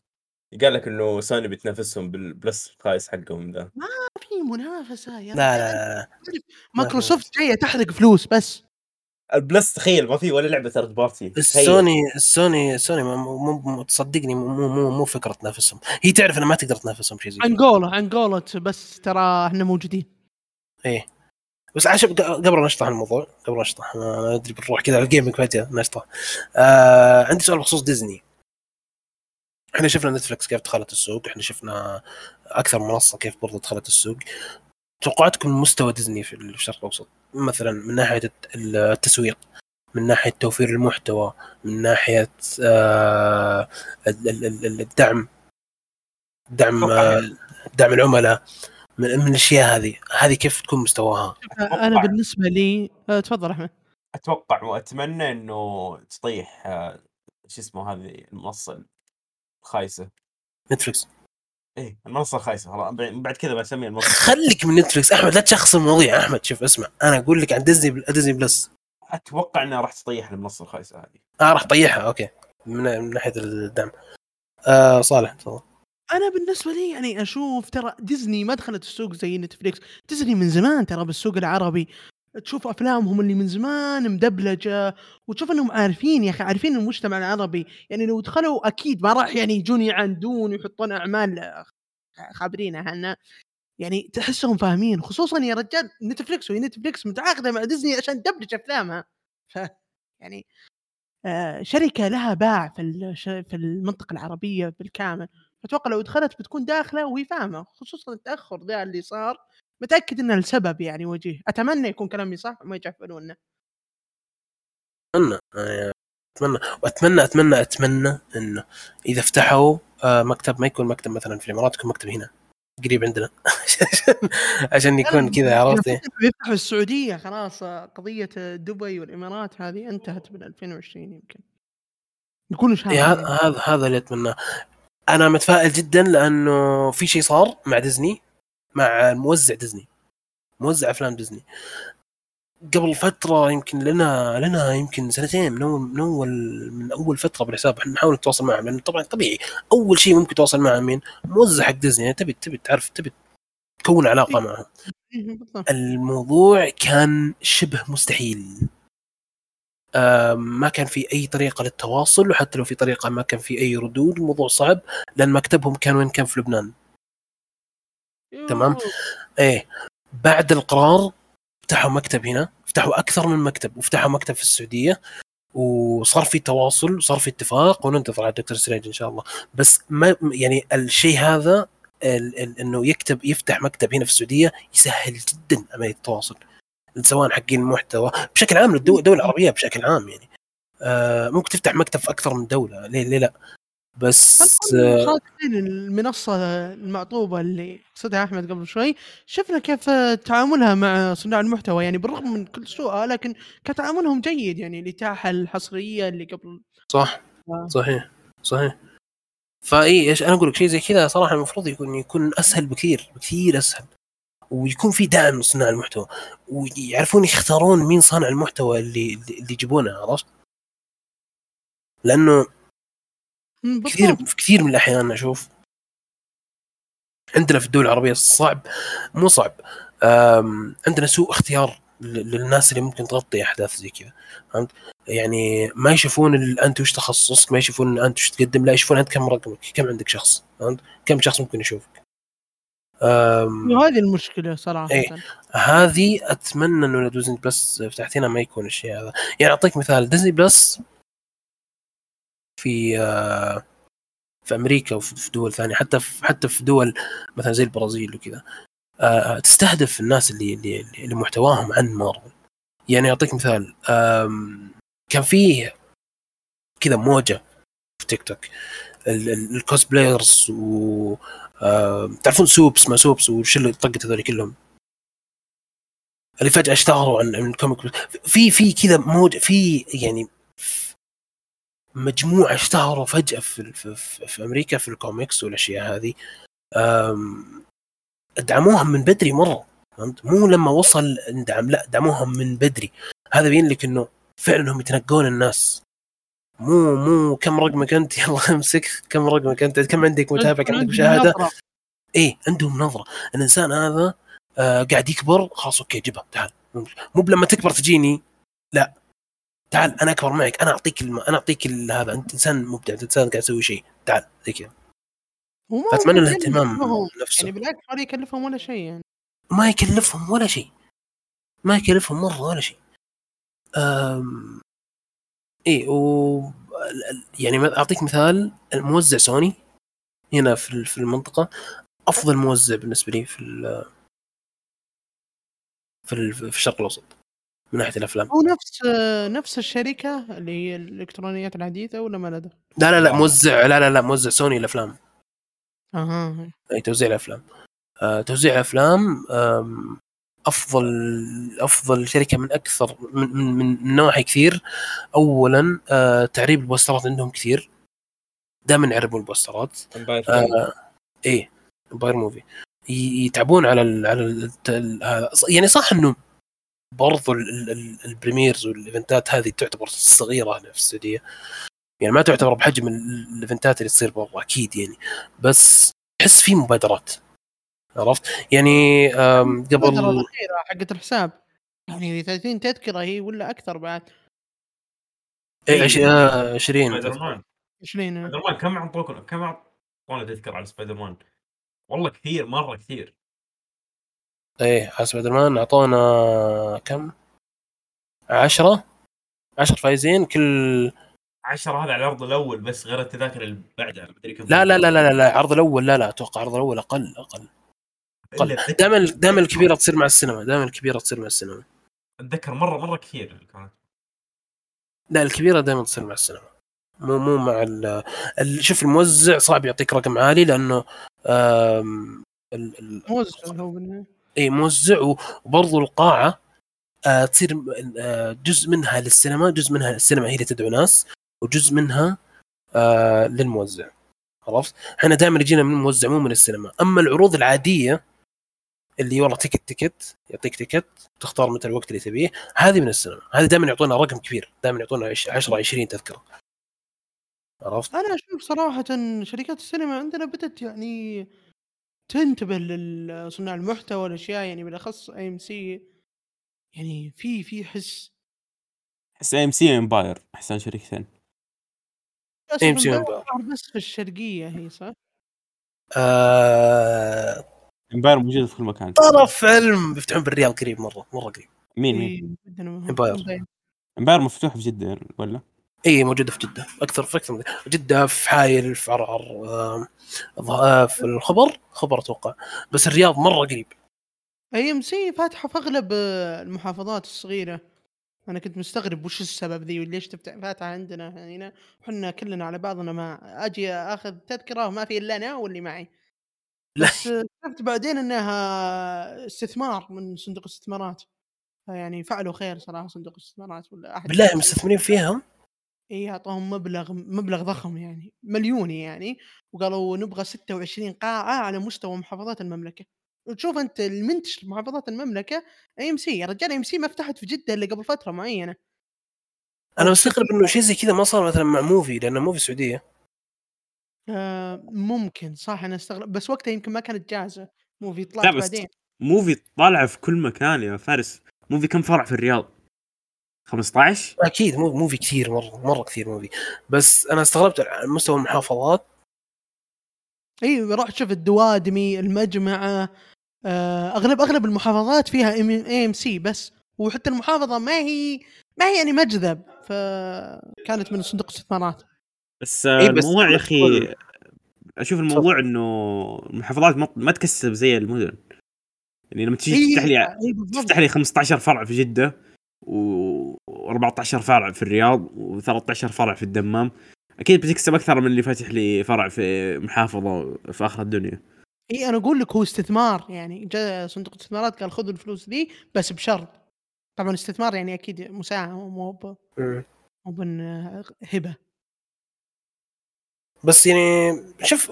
يقال لك إنه سوني بتنافسهم بال Plus الخايس حقهم ذا. ما في منافسة يا لا. لا, لا. مايكروسوفت جاية تحرق فلوس بس. ال Plus تخيل ما في ولا لعبة third party السوني السوني السوني مو مو- مو تصدقني مو مو مو, فكرة تنافسهم. هي تعرف انها ما تقدر تنافسهم شيء زي كذا. عنقوله عنقوله بس ترى إحنا موجودين. إيه. بس عشان قبل لا نشطح الموضوع قبل نشطح ما ما أدري بنروح كذا على ال gaming فجأة نشطح. آه عندي سؤال بخصوص ديزني. إحنا شفنا نتفلكس كيف دخلت السوق إحنا شفنا أكثر منصة كيف برضو دخلت السوق. توقعاتكم من مستوى ديزني في الشرق الأوسط؟ مثلا من ناحية الت- التسويق من ناحية توفير المحتوى من ناحية آه ال- ال- ال- الدعم دعم آه دعم العملاء من, من الأشياء هذه. هذه كيف تكون مستواها؟ أنا بالنسبة لي آه، تفضل أحمد. أتوقع وأتمنى إنه تطيح شو اسمه هذه المنصة الخايسة. نتفلكس إيه المنصة الخايسه خلاص بعد كذا بسميها المنصة. خليك من نتفلكس أحمد لا تشخص المواضيع أحمد شوف اسمع. أنا أقول لك عن ديزني Disney Plus أتوقع إنها راح تطيح المنصة الخايسة هذه. آه راح طيحها okay. من, من ناحية الدعم. آه صالح تفضل. أنا بالنسبة لي يعني أشوف ترى ديزني ما دخلت السوق زي نتفليكس. ديزني من زمان ترى بالسوق العربي. تشوف أفلامهم اللي من زمان مدبلجة وتشوف إنهم عارفين يا أخي عارفين المجتمع العربي. يعني لو دخلوا أكيد ما راح يعني يجون يعندون ويحطون أعمال خابرين عنها يعني تحسهم فاهمين خصوصا يا رجال نتفليكس وهي نتفليكس متعاقدة مع ديزني عشان تدبلج أفلامها. ف يعني آه شركة لها باع في في المنطقة العربية بالكامل. أتوقع لو دخلت بتكون داخلة وهي فاهمة خصوصا التأخر ذا اللي صار. متأكد إنه السبب يعني وجيه. أتمنى يكون كلامي صح وما يجحفلونا أتمنى. آه، أتمنى. وأتمنى أتمنى أتمنى إنه إذا فتحوا آه مكتب ما يكون مكتب مثلا في الإمارات يكون مكتب هنا قريب عندنا. عشان يكون كذا عرفت؟ إيه؟ يفتحوا السعودية خلاص آه، قضية دبي والإمارات هذه انتهت من 2020 يمكن. شهر هذا هذا هذا اللي أتمناه. أنا متفائل جدا لأنه في شيء صار مع ديزني. مع موزع ديزني. موزع أفلام ديزني. قبل فترة يمكن لنا لنا يمكن سنتين من أول من أول من أول فترة بالحساب. إحنا نحاول نتواصل معهم لأن طبعا طبيعي. أول شيء ممكن تتواصل مع مين؟ موزع حق ديزني. يعني تبي تبي تعرف تبي تكون علاقة معهم. إيه،. الموضوع كان شبه مستحيل. ما كان في أي طريقة للتواصل وحتى لو في طريقة ما كان في أي ردود الموضوع صعب لأن مكتبهم كان وين؟ كان في لبنان. تمام. إيه. بعد القرار فتحوا مكتب هنا. فتحوا أكثر من مكتب. وفتحوا مكتب في السعودية. وصار في تواصل وصار في اتفاق وننتظر على دكتور سترينج إن شاء الله. بس ما يعني الشيء هذا ال- ال- إنه يكتب يفتح مكتب هنا في السعودية يسهل جدا عمليه التواصل. سواء حقين المحتوى بشكل عام للدول العربية بشكل عام يعني. آه ممكن تفتح مكتب في أكثر من دولة. ليه ليه لا؟ بس آه، صادقين المنصة المعطوبة اللي قصدها أحمد قبل شوي. شفنا كيف تعاملها مع صناع المحتوى يعني بالرغم من كل سوءها لكن كان تعاملهم جيد يعني الإتاحة الحصرية اللي قبل. صح. آه. صحيح. صحيح. فإي إيش أنا أقول لك شيء زي كذا صراحة المفروض يكون يكون أسهل بكثير بكثير أسهل. ويكون في دعم لصناع المحتوى. ويعرفون يختارون مين صانع المحتوى اللي اللي يجيبونه عرفت؟ لأنه كثير. في كثير من الأحيان أشوف عندنا في الدول العربية صعب مو صعب عندنا سوء اختيار للناس اللي ممكن تغطي أحداث زي كذا فهمت؟ يعني ما يشوفون أنت وش تخصصك ما يشوفون أنت وش تقدم لا يشوفون أنت كم رقمك كم عندك شخص فهمت؟ كم شخص ممكن يشوفك أم، وهذه المشكلة صراحة إيه. هذه أتمنى إنه Disney Plus فتحت هنا ما يكون الشيء هذا يعني أعطيك مثال Disney Plus في آه، في أمريكا وفي في دول ثانية حتى في حتى في دول مثلا زي البرازيل وكذا. آه، تستهدف الناس اللي اللي اللي محتواهم عن مارفل. يعني أعطيك مثال كان فيه كذا موجة في تيك توك. ال- ال- ال cosplayers و تعرفون سوبس ما سوبس وش اللي طقت هذول كلهم؟ اللي فجأة اشتهروا عن ال comic في في كذا موج في يعني مجموعة اشتهروا فجأة في, في, في, في أمريكا في الكوميكس والأشياء هذه. دعموهم من بدري مرة فهمت؟ مو لما وصل ندعم لا دعموهم من بدري. هذا يبين لك إنه فعلا هم يتنقون الناس. مو مو كم رقمك أنت؟ يلا أمسك. كم رقمك أنت؟ كم عندك متابع كم عندك مشاهدة. إيه عندهم نظرة. الإنسان هذا آه قاعد يكبر خلاص okay جيبها تعال. مو بلما تكبر تجيني لا. تعال أنا أكبر معك أنا أعطيك الم... أنا أعطيك ال- هذا أنت إنسان مبدع أنت إنسان قاعد تسوي شيء. تعال زي كذا. ممكن الاهتمام. نفسه. يعني بالعكس ولا يكلفهم ولا شيء يعني. ما يكلفهم ولا شيء. ما يكلفهم مرة ولا شيء. أم... إيه و يعني أعطيك مثال الموزع سوني هنا في ال- في المنطقة أفضل موزع بالنسبة لي في ال... في, ال... في الشرق الأوسط. من ناحية الأفلام. هو نفس نفس الشركة اللي هي الإلكترونيات الحديثة ولا ما لها لا لا لا موزع لا لا لا موزع سوني الأفلام. أها. أي توزيع الأفلام. آه توزيع الأفلام أفضل أفضل شركة من أكثر من من, من نواحي كثير. اولا آه تعريب البوسترات عندهم كثير. دائما يعربون البوسترات. آه إيه باير موفي يتعبون على ال على ال هذا يعني صح إنه برضو ال- ال- ال- ال premieres وال events ات هذه تعتبر صغيرة هنا في السعودية. يعني ما تعتبر بحجم ال- ال events ات اللي تصير برا أكيد يعني. بس تحس في مبادرات عرفت؟ يعني قبل الأخيرة حقت الحساب. يعني 30 تذكرة هي ولا أكثر بعد؟ إيه، عش- آه، 20 سبايدر مان 20 سبايدر مان كم اعطوكم كم اعطونا تذكر على سبايدر مان؟ والله كثير مرة كثير. إيه على سبايدر مان أعطونا كم؟ 10 10 فايزين كل 10 هذا على العرض الأول بس غير التذاكر اللي بعدها مدري كم لا لا لا لا لا, العرض الأول لا لا أتوقع العرض الأول أقل أقل أتذكر- دائما دائما الكبيرة تصير مع السينما دائما الكبيرة تصير مع السينما. اتذكر مرة مرة كثير كانت. لا الكبيرة دائما تصير مع السينما. مو مو مع ال شوف الموزع صعب يعطيك رقم عالي لأنه آم، ال- ال- موزع هو بالنهاية. إي موزع و- وبرضو القاعة آه تصير آه جزء منها للسينما جزء منها السينما هي اللي تدعو ناس وجزء منها آه للموزع عرفت؟ إحنا دائما يجينا من الموزع مو من السينما أما العروض العادية اللي والله ticket ticket يعطيك ticket تختار متى الوقت اللي تبيه هذه من السينما هذه دائما يعطونا رقم كبير دائما يعطونا 10 20 تذكرة عرفت؟ أنا أشوف صراحة شركات السينما عندنا بدأت يعني تنتبه لصناع المحتوى والأشياء يعني بالأخص AMC يعني في في حس أحس AMC امباير أحسن شركتين في وإمباير. الظاهر بس في الشرقية هي صح؟ آه امباير موجودة في كل مكان طرف علم بيفتحون بالرياض قريب مرة مرة قريب مين مين؟ إمباير. امباير مفتوح في جدة ولا؟ إي موجودة في جدة. أكثر في أكثر من جدة في حايل في عرعر آه، في الخبر. خبر أتوقع. بس الرياض مرة قريب. AMC فاتحة في أغلب آه، المحافظات الصغيرة. أنا كنت مستغرب وش السبب ذي وليش تفتح فاتحة عندنا هنا. وحنا كلنا على بعضنا ما أجي أخذ تذكرة وما في إلا أنا واللي معي. لا. بس شفت بعدين إنها استثمار من صندوق الاستثمارات يعني فعلوا خير صراحة صندوق الاستثمارات ولا أحد بالله مستثمرين فيها إي اعطوهم مبلغ مبلغ ضخم يعني مليوني يعني وقالوا نبغى 26 قاعة على مستوى محافظات المملكة. وتشوف أنت المنتج محافظات المملكة إي إم سي يا رجال إي إم سي ما فتحت في جدة إلا قبل فترة معينة. أنا مستغرب إنه شيء زي كذا ما صار مثلا مع موفي لأن موفي سعودية. آه ممكن صح أنا أستغرب بس وقتها يمكن ما كانت جاهزة. موفي لا طلعت بس بعدين. موفي طالعة في كل مكان يا فارس. موفي كم فرع في الرياض؟ 15 أكيد مو موفي كثير مرة مرة كثير موفي. بس أنا استغربت على مستوى المحافظات. إي روح شوف الدوادمي المجمعه آه اغلب أغلب المحافظات فيها AMC بس. وحتى المحافظة ما هي ما هي يعني مجذب فكانت من صندوق الاستثمارات. بس إيه بس الموضوع يا أخي أشوف الموضوع إنه المحافظات ما- ما تكسب زي المدن. يعني لما تجي تفتح لي إي بالضبط. تفتح لي 15 فرع في جدة و14 فرع في الرياض و13 فرع في الدمام أكيد بتكسب أكثر من اللي فاتح لي فرع في محافظة في آخر الدنيا إي أنا أقول لك هو استثمار يعني جاء صندوق الاستثمارات قال خذوا الفلوس ذي بس بشرط طبعا استثمار يعني أكيد مساهمه مو ب-. مو هبة بس يعني شوف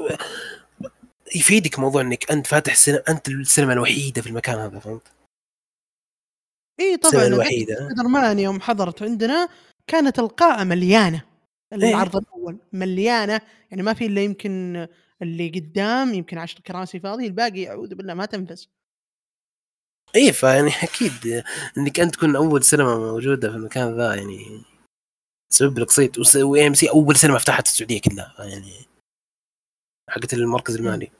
يفيدك موضوع إنك أنت فاتح سينما أنت السينما الوحيدة في المكان هذا فهمت؟ اي طبعا الوحيده سبايدر مان يوم حضرت عندنا كانت القاعه مليانة العرض الأول مليانة يعني ما في إلا يمكن اللي قدام يمكن عشر كراسي فاضي الباقي أعوذ بالله ما تنفس. اي فيعني أكيد إنك أنت تكون أول سينما موجودة في المكان ذا يعني تسبب لك صيت. و AMC أول سينما فتحت في السعودية كلها يعني حقت المركز المالي.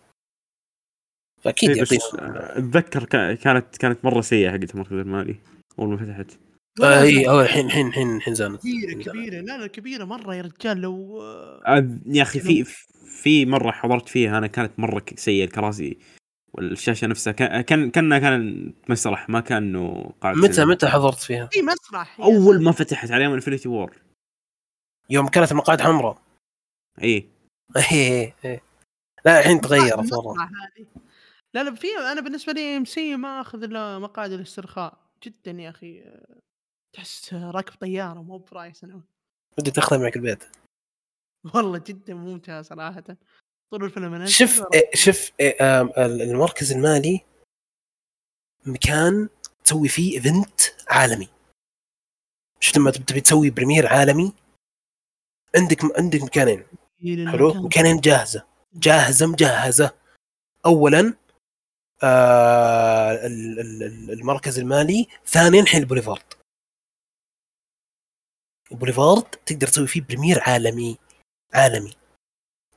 فأكيد إيه بس أتذكر كا- كانت كانت مرة سيئة حقت المركز المالي أول ما فتحت. آه، اي هو الحين الحين الحين الحين زانت. كبيرة كبيرة. لا لا كبيرة مرة يا رجال. لو أذ- يا أخي في في مرة حضرت فيها أنا كانت مرة سيئة الكراسي والشاشة نفسها كان كان كان مسرح ما كان انه قاعه متى سينما. متى حضرت فيها؟ اي مسرح أول ما فتحت على أيام Infinity War يوم كانت المقاعد حمراء. اي إيه إيه لا الحين تغيرت مره. لا لا في أنا بالنسبة لي AMC ما أخذ إلا مقاعد الاسترخاء جدا يا أخي. تحس راكب طيارة مو price أنا. بدي تاخذها معك البيت. والله جدا ممتعه صراحة. طول الفيلم أنا شوف إيه شوف إيه المركز المالي مكان تسوي فيه event عالمي. شفت لما تبي تسوي premiere عالمي؟ عندك عندك مكانين. حلو؟ مكانين جاهزة. جاهزة مجهزة. اولا آه ال- ال- ال- المركز المالي ثانيا الحين البوليفارد البوليفارد تقدر تسوي فيه premiere عالمي عالمي.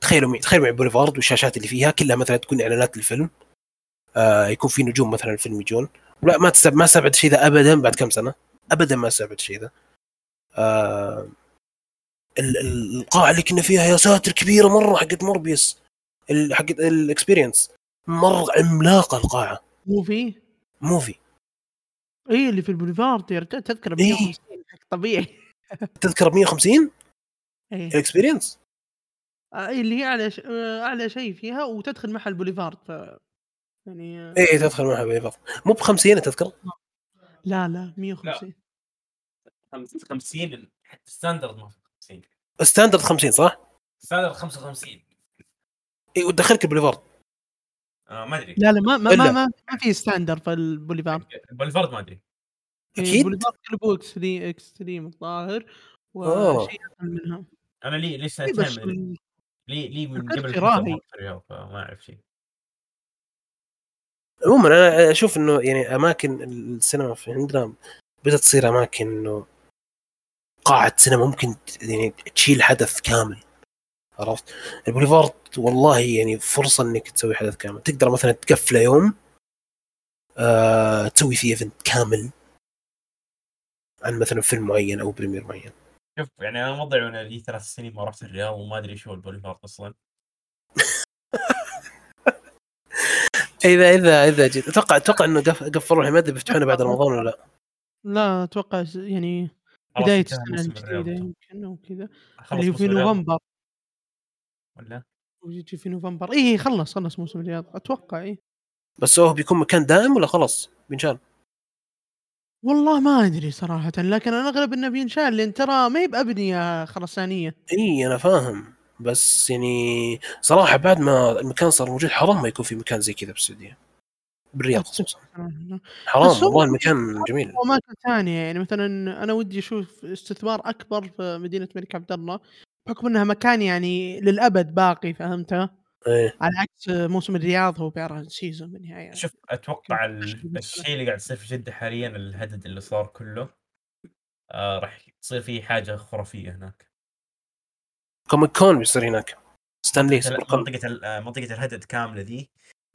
تخيلوا معي تخيلوا معي البوليفارد والشاشات اللي فيها كلها مثلا تكون إعلانات للفيلم. آه يكون في نجوم مثلا الفيلم يجون. لا ما تستب... ما استبعد الشيء ذا ابدا بعد كم سنة؟ ابدا ما استبعد الشيء ذا. آه ال- ال- القاعه اللي كنا فيها يا ساتر كبيرة مرة حقت موربيوس ال- حقت ال experience مره عملاقه القاعة. مو في؟ موفي اي اللي في البوليفارد إيه. 150 حق طبيعي. تذكر 150 اي الاكسبيرينس آه، اللي هي أعلى ش... آه، أعلى شيء فيها وتدخل معها البوليفارد ف يعني آه، إيه تدخل معها بيفضل مو ب 50 تذكر؟ لا لا 150 50 حتى ستاندرد ما في 50 ستاندرد 50 صح؟ ستاندرد 55 اي وتدخلك البوليفارد. آه ما أدري لا لا ما ما إلا. ما, ما, ما في ستاندر في البوليفارد بالفرد ما أدري إيه، أكيد. البوليفارد كله بو اكستريم اكستريم الظاهر. وشيء أقل منها أنا لي لي إيه، سنتين لي لي من قبل. ما أعرف شيء عموما أنا أشوف إنه يعني أماكن السينما في عندنا بدات تصير أماكن إنه قاعة سينما ممكن يعني تشيل حدث كامل عرفت؟ البوليفارد والله يعني فرصة إنك تسوي حدث كامل. تقدر مثلا تقفله يوم آه تسوي فيه event كامل عن مثلا فيلم معين أو premiere معين. شوف يعني أنا موضع وأنا لي ثلاث سنين ما رحت الرياض وما أدري شو البوليفارد أصلا. اذا اذا إذا جيت أتوقع أتوقع إنه قف- قفلوا الحين. ما أدري بيفتحونه بعد رمضان ولا لا. لا أتوقع يعني بداية السنة الجديدة يمكن أو كذا. اللي في نوفمبر. ولا؟ ويجي في نوفمبر. اي خلص خلص موسم الرياض. أتوقع اي بس هو بيكون مكان دائم ولا خلاص؟ بينشال؟ والله ما أدري صراحة لكن أنا أغلب إنه بينشال لأن ترى ما هي بأبنية خرسانية. إي أنا فاهم. بس يعني صراحة بعد ما المكان صار موجود حرام ما يكون في مكان زي كذا بالسعودية. بالرياض خصوصا. صراحة. حرام والله المكان جميل. واماكن ثانية يعني مثلا أنا ودي أشوف استثمار أكبر في مدينة الملك عبد الله. بحكم إنها مكان يعني للأبد باقي فهمتها إيه. على عكس موسم الرياض هو عن season بالنهاية. شوف أتوقع. الشيء اللي قاعد يصير في جدة حاليا الهدد اللي صار كله آه راح تصير فيه حاجة خرافية هناك. كوميك كون بيصير هناك. ستانلي منطقة ال- آه، منطقة الهدد كاملة ذي.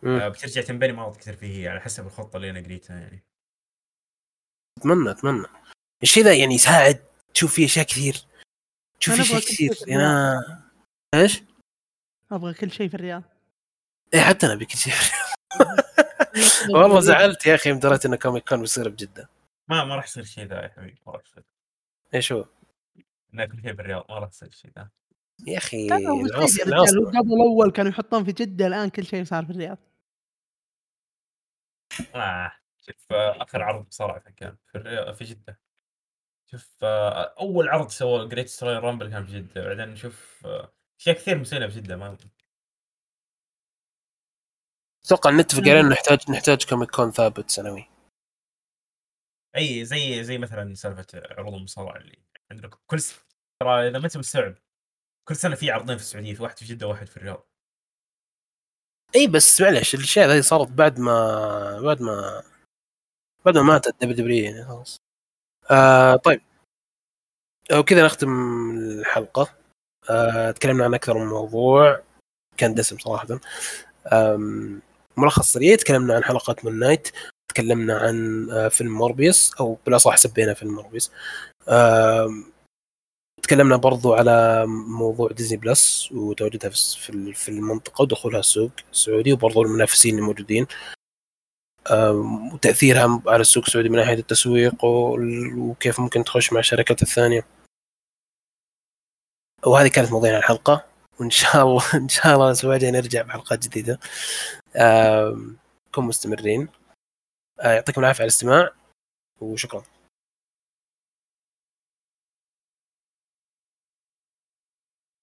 آه بترجع تنبني مناطق ترفيهيه على حسب الخطة اللي أنا قريتها يعني. أتمنى أتمنى. الشيء ذا يعني يساعد تشوف فيه أشياء كثير. أبغى اشياء كثير كل شيء يعني أنا- إيش؟ أبغى كل شيء في الرياض. إيه حتى أنا بكل شيء والله زعلت يا أخي يوم دريت ان كوميك كون بيصير بجدة. ما ما راح يصير شيء ذا يا حبيبي ما راح يصير. إيش هو؟ إنها كل شيء بالرياض ما راح يصير شيء ذا. يا أخي يا قبل اول كانوا يحطون في جدة الآن كل شيء صار في الرياض. آه. شوف آخر عرض صراحة كان في الرياض في جدة. شوف آه، أول عرض سوى جريتست رويال رامبل كان في جدة بعدين نشوف آه، أشياء كثير مسوينها في جدة ما أتوقع نتفق على انه نحتاج نحتاج كوميك كون ثابت سنوي. أي زي زي مثلا سالفة عروض المصارعة اللي عندنا كل س... ترى إذا ما انت مستوعب كل سنة في عرضين في السعودية في واحد في جدة وواحد في الرياض. إي بس معلش الأشياء هذه صارت بعد ما بعد ما بعد ما ماتت دبليو دبليو يعني خلاص. آه طيب. وكذا نختم الحلقة. آه تكلمنا عن أكثر من موضوع. كان دسم صراحة. آم، ملخص سريع. تكلمنا عن حلقات مون نايت تكلمنا عن آه فيلم موربيوس أو بالأصح سبينا فيلم موربيوس تكلمنا برضو على موضوع ديزني بلس وتواجدها في المنطقة ودخولها السوق السعودي وبرضو المنافسين الموجودين. أم، وتأثيرها على السوق السعودي من ناحية التسويق وكيف ممكن تخش مع الشركات الثانية. وهذه كانت مواضيعنا الحلقة. وإن شاء الله إن شاء الله الأسبوع الجاي نرجع بحلقات جديدة. أم، كونوا مستمرين. أه، يعطيكم العافية على الاستماع. وشكرا.